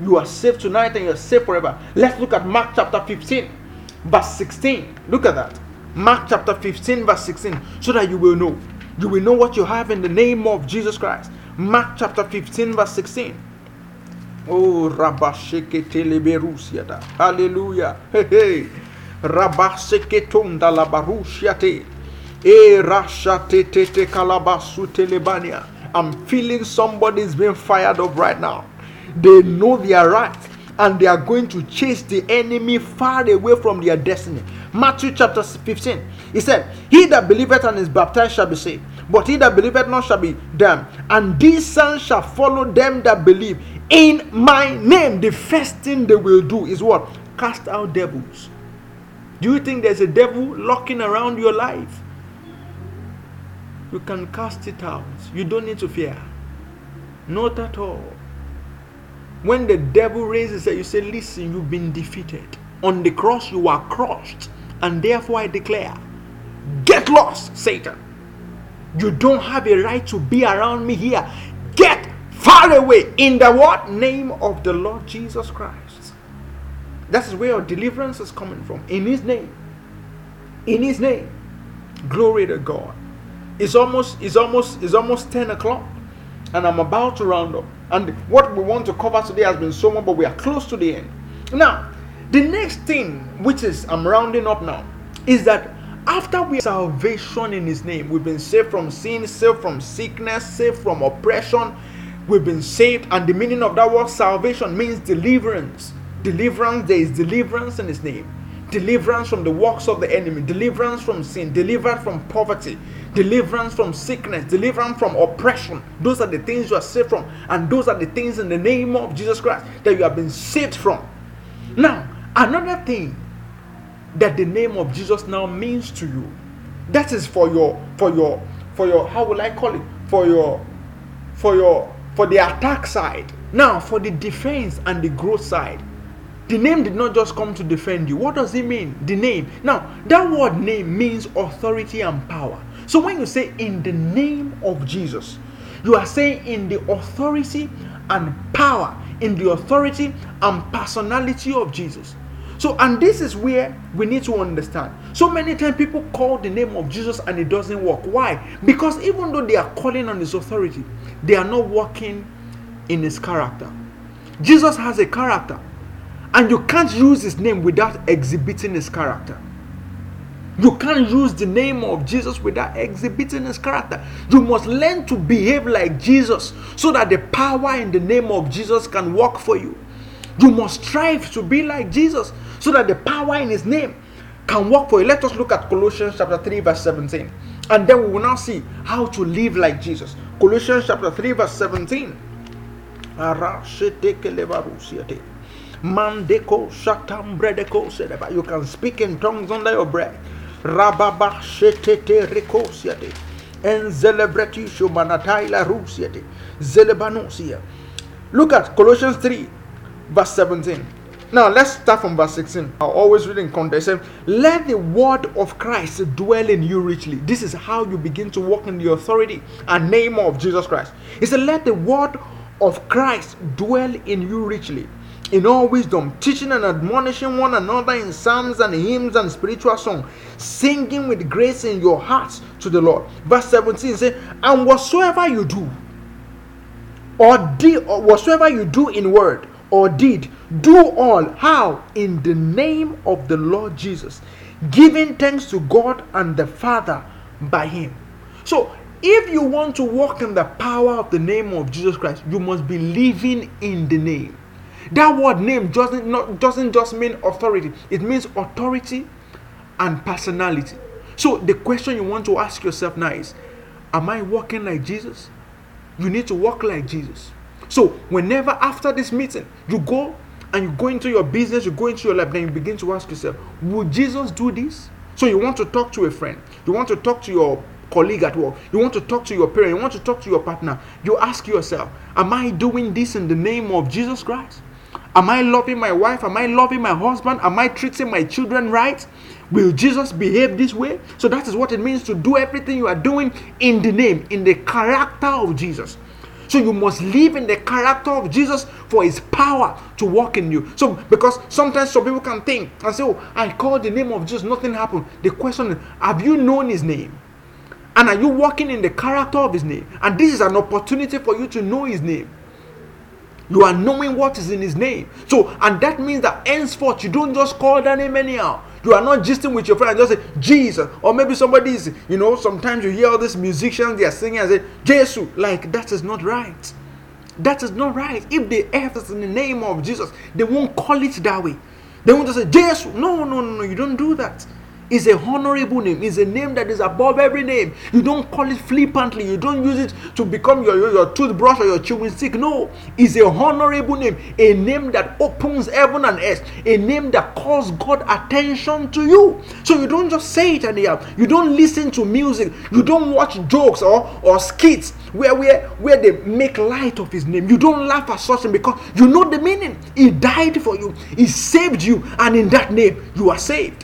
You are saved tonight and you are saved forever. Let's look at Mark chapter 15, verse 16. Look at that. Mark chapter 15, verse 16, so that you will know. You will know what you have in the name of Jesus Christ. Mark chapter 15, verse 16. Oh, Rabasheketeleberusiata. Hallelujah. Hey, hey. Rabaseketunda labarushiate. E rashate tete kalabasu telebania. I'm feeling somebody's being fired up right now. They know they are right and they are going to chase the enemy far away from their destiny. Matthew chapter 15. He said, He that believeth and is baptized shall be saved, but he that believeth not shall be damned. And these sons shall follow them that believe in my name. The first thing they will do is what? Cast out devils. Do you think there's a devil locking around your life? You can cast it out. You don't need to fear. Not at all. When the devil raises it, you say, Listen, you've been defeated. On the cross, you are crushed. And therefore, I declare, Get lost, Satan. You don't have a right to be around me here. Get far away in the what? Name of the Lord Jesus Christ. That's where your deliverance is coming from. In His name. In His name. Glory to God. It's almost, it's almost, it's almost 10 o'clock. And I'm about to round up. And what we want to cover today has been so much, but we are close to the end. Now, the next thing, which is I'm rounding up now, is that after we salvation in his name, we've been saved from sin, saved from sickness, saved from oppression, we've been saved, and the meaning of that word salvation means deliverance. Deliverance, there is deliverance in his name deliverance from the works of the enemy, deliverance from sin, delivered from poverty, deliverance from sickness, deliverance from oppression. Those are the things you are saved from, and those are the things in the name of Jesus Christ that you have been saved from. Now, another thing that the name of Jesus now means to you, that is for your for your for your how will I call it? For your for your for the attack side. Now, for the defense and the growth side the name did not just come to defend you. What does it mean? The name. Now, that word name means authority and power. So when you say in the name of Jesus, you are saying in the authority and power, in the authority and personality of Jesus. So, and this is where we need to understand. So many times people call the name of Jesus and it doesn't work. Why? Because even though they are calling on his authority, they are not working in his character. Jesus has a character. And you can't use his name without exhibiting his character. You can't use the name of Jesus without exhibiting his character. You must learn to behave like Jesus so that the power in the name of Jesus can work for you. You must strive to be like Jesus so that the power in his name can work for you. Let us look at Colossians chapter 3, verse 17. And then we will now see how to live like Jesus. Colossians chapter 3, verse 17. Mandeko shatam sedeba. You can speak in tongues under your breath. Look at Colossians 3, verse 17. Now let's start from verse 16. I always read in context. Let the word of Christ dwell in you richly. This is how you begin to walk in the authority and name of Jesus Christ. He said, Let the word of Christ dwell in you richly in all wisdom, teaching and admonishing one another in psalms and hymns and spiritual song, singing with grace in your hearts to the Lord. Verse 17 says, And whatsoever you do, or did, or whatsoever you do in word or did, do all how in the name of the Lord Jesus, giving thanks to God and the Father by Him. So, if you want to walk in the power of the name of Jesus Christ, you must be living in the name. That word name doesn't not doesn't just mean authority. It means authority and personality. So the question you want to ask yourself now is, am I walking like Jesus? You need to walk like Jesus. So whenever after this meeting you go and you go into your business, you go into your life, then you begin to ask yourself, would Jesus do this? So you want to talk to a friend, you want to talk to your colleague at work, you want to talk to your parent, you want to talk to your partner. You ask yourself, am I doing this in the name of Jesus Christ? Am I loving my wife? Am I loving my husband? Am I treating my children right? Will Jesus behave this way? So that is what it means to do everything you are doing in the name, in the character of Jesus. So you must live in the character of Jesus for his power to work in you. So because sometimes some people can think and say, Oh, I called the name of Jesus, nothing happened. The question is, have you known his name? And are you walking in the character of his name? And this is an opportunity for you to know his name. You are knowing what is in his name. So, and that means that henceforth you don't just call that name anyhow. You are not gisting with your friend and just say Jesus. Or maybe somebody is, you know, sometimes you hear all these musicians, they are singing and say Jesus. Like that is not right. That is not right. If the earth is in the name of Jesus, they won't call it that way. They won't just say Jesus. No, no, no, no. You don't do that is a honorable name. is a name that is above every name. You don't call it flippantly. You don't use it to become your, your, your toothbrush or your chewing stick. No, it's a honorable name. A name that opens heaven and earth. A name that calls God attention to you. So you don't just say it anyhow. You don't listen to music. You don't watch jokes or, or skits where, where, where they make light of his name. You don't laugh at such because you know the meaning. He died for you. He saved you. And in that name, you are saved.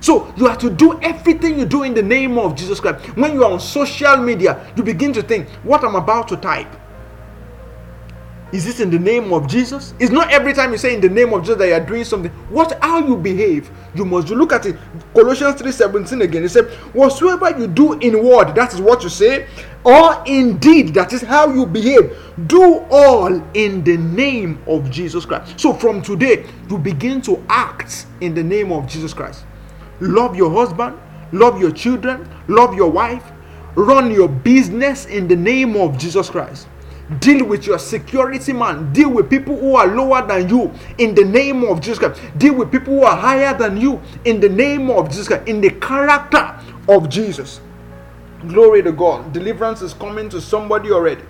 So you have to do everything you do in the name of Jesus Christ. When you are on social media, you begin to think, what I'm about to type. Is this in the name of Jesus? It's not every time you say in the name of Jesus that you are doing something. What how you behave, you must do. Look at it. Colossians 3:17 again. It said, Whatsoever you do in word, that is what you say, or indeed, that is how you behave. Do all in the name of Jesus Christ. So from today, you begin to act in the name of Jesus Christ love your husband, love your children, love your wife, run your business in the name of Jesus Christ. Deal with your security man. Deal with people who are lower than you in the name of Jesus Christ. Deal with people who are higher than you in the name of Jesus Christ, in the character of Jesus. Glory to God. Deliverance is coming to somebody already.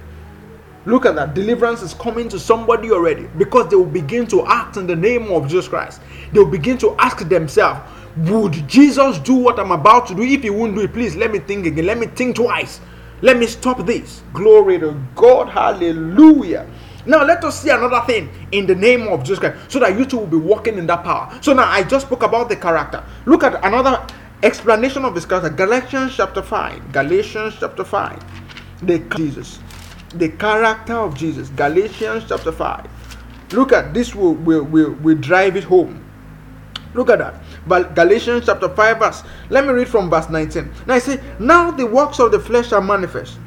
Look at that. Deliverance is coming to somebody already because they will begin to act in the name of Jesus Christ. They will begin to ask themselves, would Jesus do what I'm about to do? If he wouldn't do it, please let me think again. Let me think twice. Let me stop this. Glory to God. Hallelujah. Now let us see another thing in the name of Jesus Christ so that you two will be walking in that power. So now I just spoke about the character. Look at another explanation of his character. Galatians chapter 5. Galatians chapter 5. The Jesus. The character of Jesus. Galatians chapter 5. Look at this will will, will, will drive it home. Look at that. But Galatians chapter 5, verse. Let me read from verse 19. Now I say, Now the works of the flesh are manifest.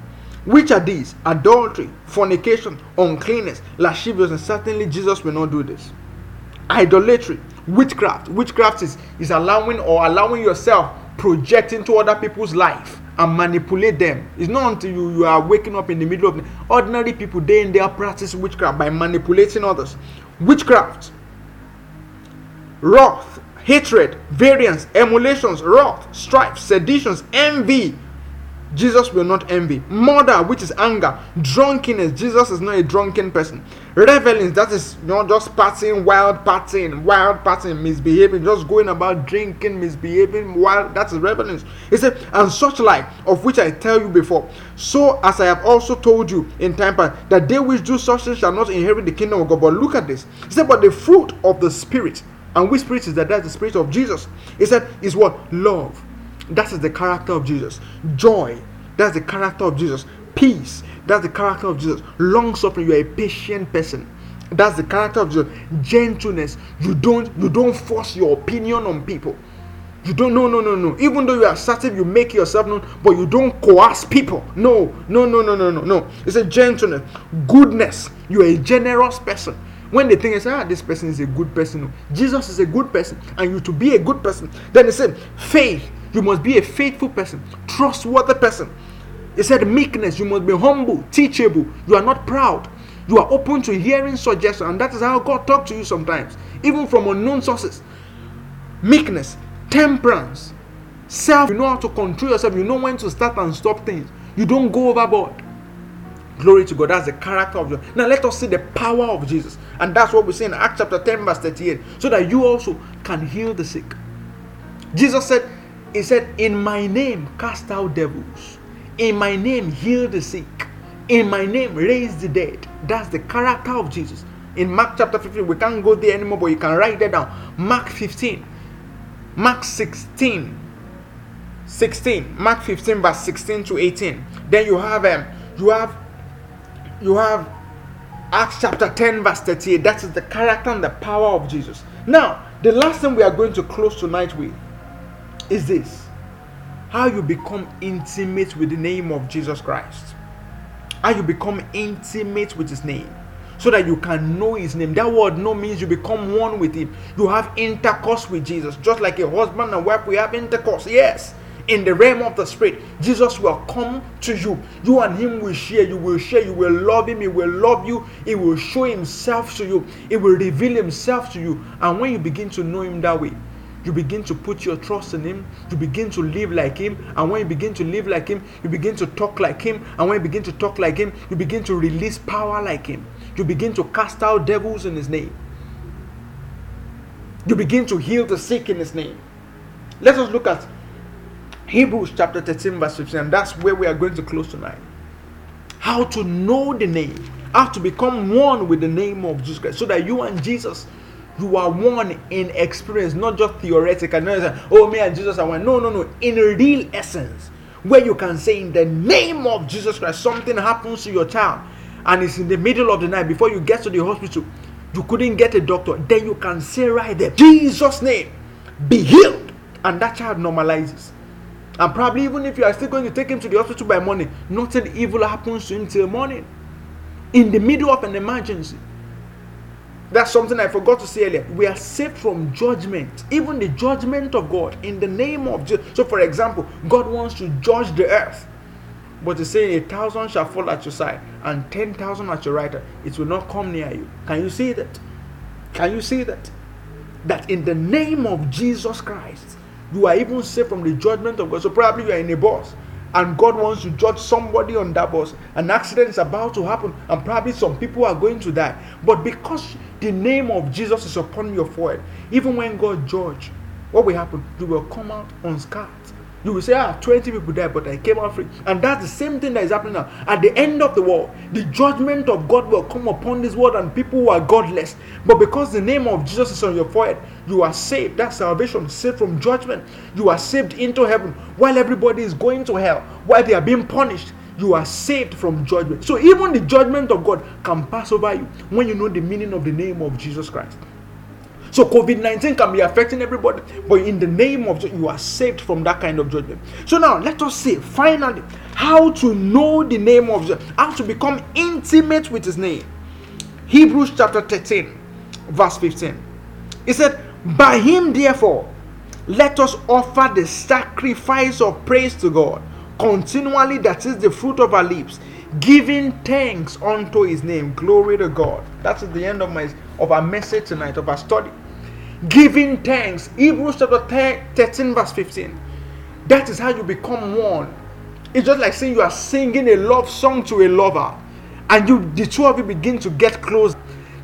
Which are these? Adultery, fornication, uncleanness, lasciviousness. Certainly Jesus will not do this. Idolatry, witchcraft. Witchcraft is, is allowing or allowing yourself project into other people's life and manipulate them. It's not until you, you are waking up in the middle of the, ordinary people, they in their practice witchcraft by manipulating others. witchcraft, wrath, hatred, variance, emulations, wrath, strife, seditions, envy, Jesus will not envy. Murder, which is anger. Drunkenness, Jesus is not a drunken person. Revelings, that is not just partying, wild partying, wild partying, misbehaving, just going about drinking, misbehaving, wild. That is revelings. He said, and such like, of which I tell you before. So as I have also told you in time past, that they which do such things shall not inherit the kingdom of God. But look at this. He said, but the fruit of the Spirit, and which spirit is that? That's the spirit of Jesus. He said, is what? Love that is the character of Jesus. Joy, that's the character of Jesus. Peace, that's the character of Jesus. Long suffering, you're a patient person. That's the character of Jesus. Gentleness, you don't you don't force your opinion on people. You don't no no no no. Even though you are assertive, you make yourself known, but you don't coerce people. No, no, no, no, no, no, no. It's a gentleness, goodness. You're a generous person when they think, ah, this person is a good person. Jesus is a good person, and you to be a good person. Then they say, faith. You must be a faithful person, trustworthy person. He said, meekness. You must be humble, teachable. You are not proud. You are open to hearing suggestions, and that is how God talks to you sometimes, even from unknown sources. Meekness, temperance, self. You know how to control yourself. You know when to start and stop things. You don't go overboard. Glory to God. That's the character of Jesus. Now let us see the power of Jesus. And that's what we see in Acts chapter 10, verse 38. So that you also can heal the sick. Jesus said, He said, In my name cast out devils. In my name heal the sick. In my name raise the dead. That's the character of Jesus. In Mark chapter 15, we can't go there anymore, but you can write that down. Mark 15. Mark 16. 16. Mark 15, verse 16 to 18. Then you have um, you have you have Acts chapter 10, verse 38. That is the character and the power of Jesus. Now, the last thing we are going to close tonight with is this how you become intimate with the name of Jesus Christ. How you become intimate with his name so that you can know his name. That word know means you become one with him. You have intercourse with Jesus, just like a husband and wife, we have intercourse. Yes, in the realm of the spirit, Jesus will come to you. You and him will share. You will share. You will love him. He will love you. He will show himself to you. He will reveal himself to you. And when you begin to know him that way, you begin to put your trust in him you begin to live like him and when you begin to live like him you begin to talk like him and when you begin to talk like him you begin to release power like him you begin to cast out devils in his name you begin to heal the sick in his name let us look at Hebrews chapter 13, verse 15, and that's where we are going to close tonight. How to know the name, how to become one with the name of Jesus Christ, so that you and Jesus, you are one in experience, not just theoretical. Not say, oh, me and Jesus are one. No, no, no. In real essence, where you can say, in the name of Jesus Christ, something happens to your child, and it's in the middle of the night before you get to the hospital, you couldn't get a doctor. Then you can say right there, Jesus' name, be healed, and that child normalizes. And probably even if you are still going to take him to the hospital by morning, nothing evil happens to him till morning. In the middle of an emergency. That's something I forgot to say earlier. We are saved from judgment, even the judgment of God, in the name of Jesus. So, for example, God wants to judge the earth, but He's saying a thousand shall fall at your side and ten thousand at your right, it will not come near you. Can you see that? Can you see that? That in the name of Jesus Christ, you are even safe from the judgment of God. So probably you are in a bus and God wants to judge somebody on that bus. An accident is about to happen, and probably some people are going to die. But because the name of Jesus is upon your forehead, even when God judge, what will happen? You will come out unscarred. You will say, ah, 20 people died, but I came out free. And that's the same thing that is happening now. At the end of the world, the judgment of God will come upon this world and people who are godless. But because the name of Jesus is on your forehead, you are saved. That's salvation, saved from judgment. You are saved into heaven while everybody is going to hell, while they are being punished. You are saved from judgment. So even the judgment of God can pass over you when you know the meaning of the name of Jesus Christ. So COVID 19 can be affecting everybody, but in the name of you are saved from that kind of judgment. So now let us see finally how to know the name of Jesus, how to become intimate with his name. Hebrews chapter 13, verse 15. He said, By him, therefore, let us offer the sacrifice of praise to God continually, that is the fruit of our lips, giving thanks unto his name. Glory to God. That is the end of my of our message tonight, of our study. Giving thanks. Hebrews chapter 13, verse 15. That is how you become one. It's just like saying you are singing a love song to a lover, and you the two of you begin to get close.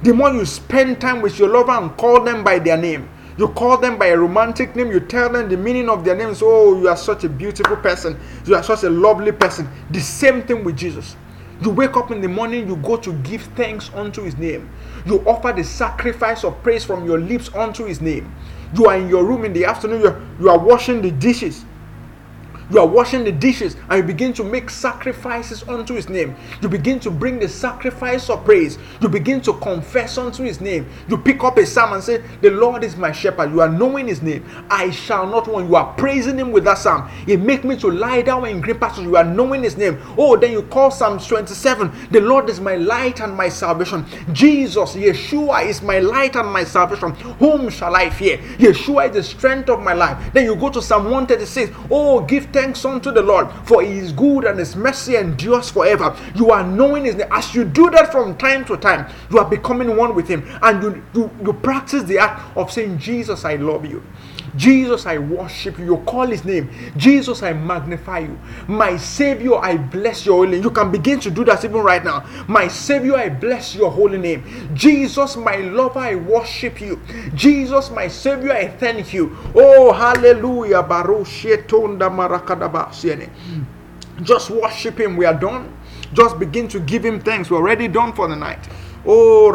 The more you spend time with your lover and call them by their name, you call them by a romantic name, you tell them the meaning of their names. Oh, you are such a beautiful person, you are such a lovely person. The same thing with Jesus. You wake up in the morning, you go to give thanks unto his name. You offer the sacrifice of praise from your lips unto his name. You are in your room in the afternoon, you are, you are washing the dishes you are washing the dishes and you begin to make sacrifices unto his name. You begin to bring the sacrifice of praise. You begin to confess unto his name. You pick up a psalm and say, The Lord is my shepherd. You are knowing his name. I shall not want. You are praising him with that psalm. It make me to lie down in green pastures. You are knowing his name. Oh, then you call Psalm 27. The Lord is my light and my salvation. Jesus, Yeshua is my light and my salvation. Whom shall I fear? Yeshua is the strength of my life. Then you go to Psalm 136. Oh, give thanks unto the Lord, for he is good and his mercy endures forever. You are knowing his name. As you do that from time to time, you are becoming one with him, and you, you, you practice the act of saying, Jesus, I love you. Jesus, I worship you. You call his name. Jesus, I magnify you. My Savior, I bless your holy name. You can begin to do that even right now. My Savior, I bless your holy name. Jesus, my lover, I worship you. Jesus, my Savior, I thank you. Oh, hallelujah. Just worship him. We are done. Just begin to give him thanks. We're already done for the night. Oh,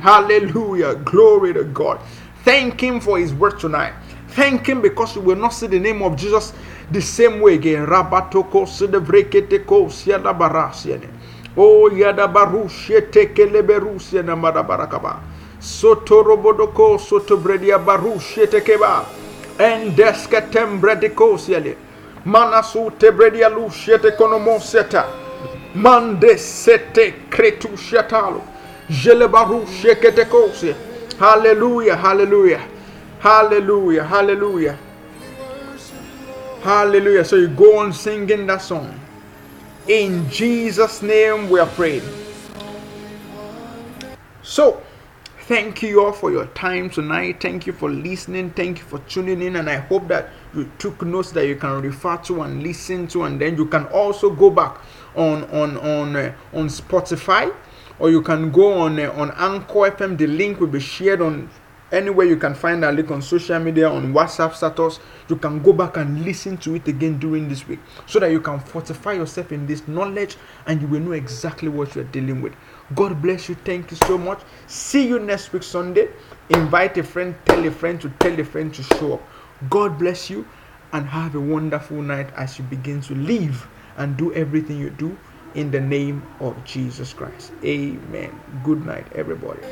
Hallelujah. Glory to God. Thank Him for His word tonight. Thank Him because you will not see the name of Jesus the same way again. Rabatoko sedevreketeko siada barasiane. Oh yada barushe tekele berusia na madabarakaba. Soto robodoko soto bredia barushe tekeba. Endeska tembrediko siale. Manasu tebredia lushe tekonomoseta. Mande sete kretu shatalo. Jele barushe ketekosia. Hallelujah, hallelujah, hallelujah, hallelujah. Hallelujah. So you go on singing that song. In Jesus' name we are praying. So, thank you all for your time tonight. Thank you for listening. Thank you for tuning in. And I hope that you took notes that you can refer to and listen to. And then you can also go back on on on uh, on Spotify or you can go on uh, on Anchor FM. The link will be shared on anywhere you can find that link on social media, on WhatsApp status. You can go back and listen to it again during this week so that you can fortify yourself in this knowledge and you will know exactly what you're dealing with. God bless you. Thank you so much. See you next week, Sunday. Invite a friend, tell a friend to tell a friend to show up. God bless you and have a wonderful night as you begin to live and do everything you do in the name of Jesus Christ. Amen. Good night, everybody.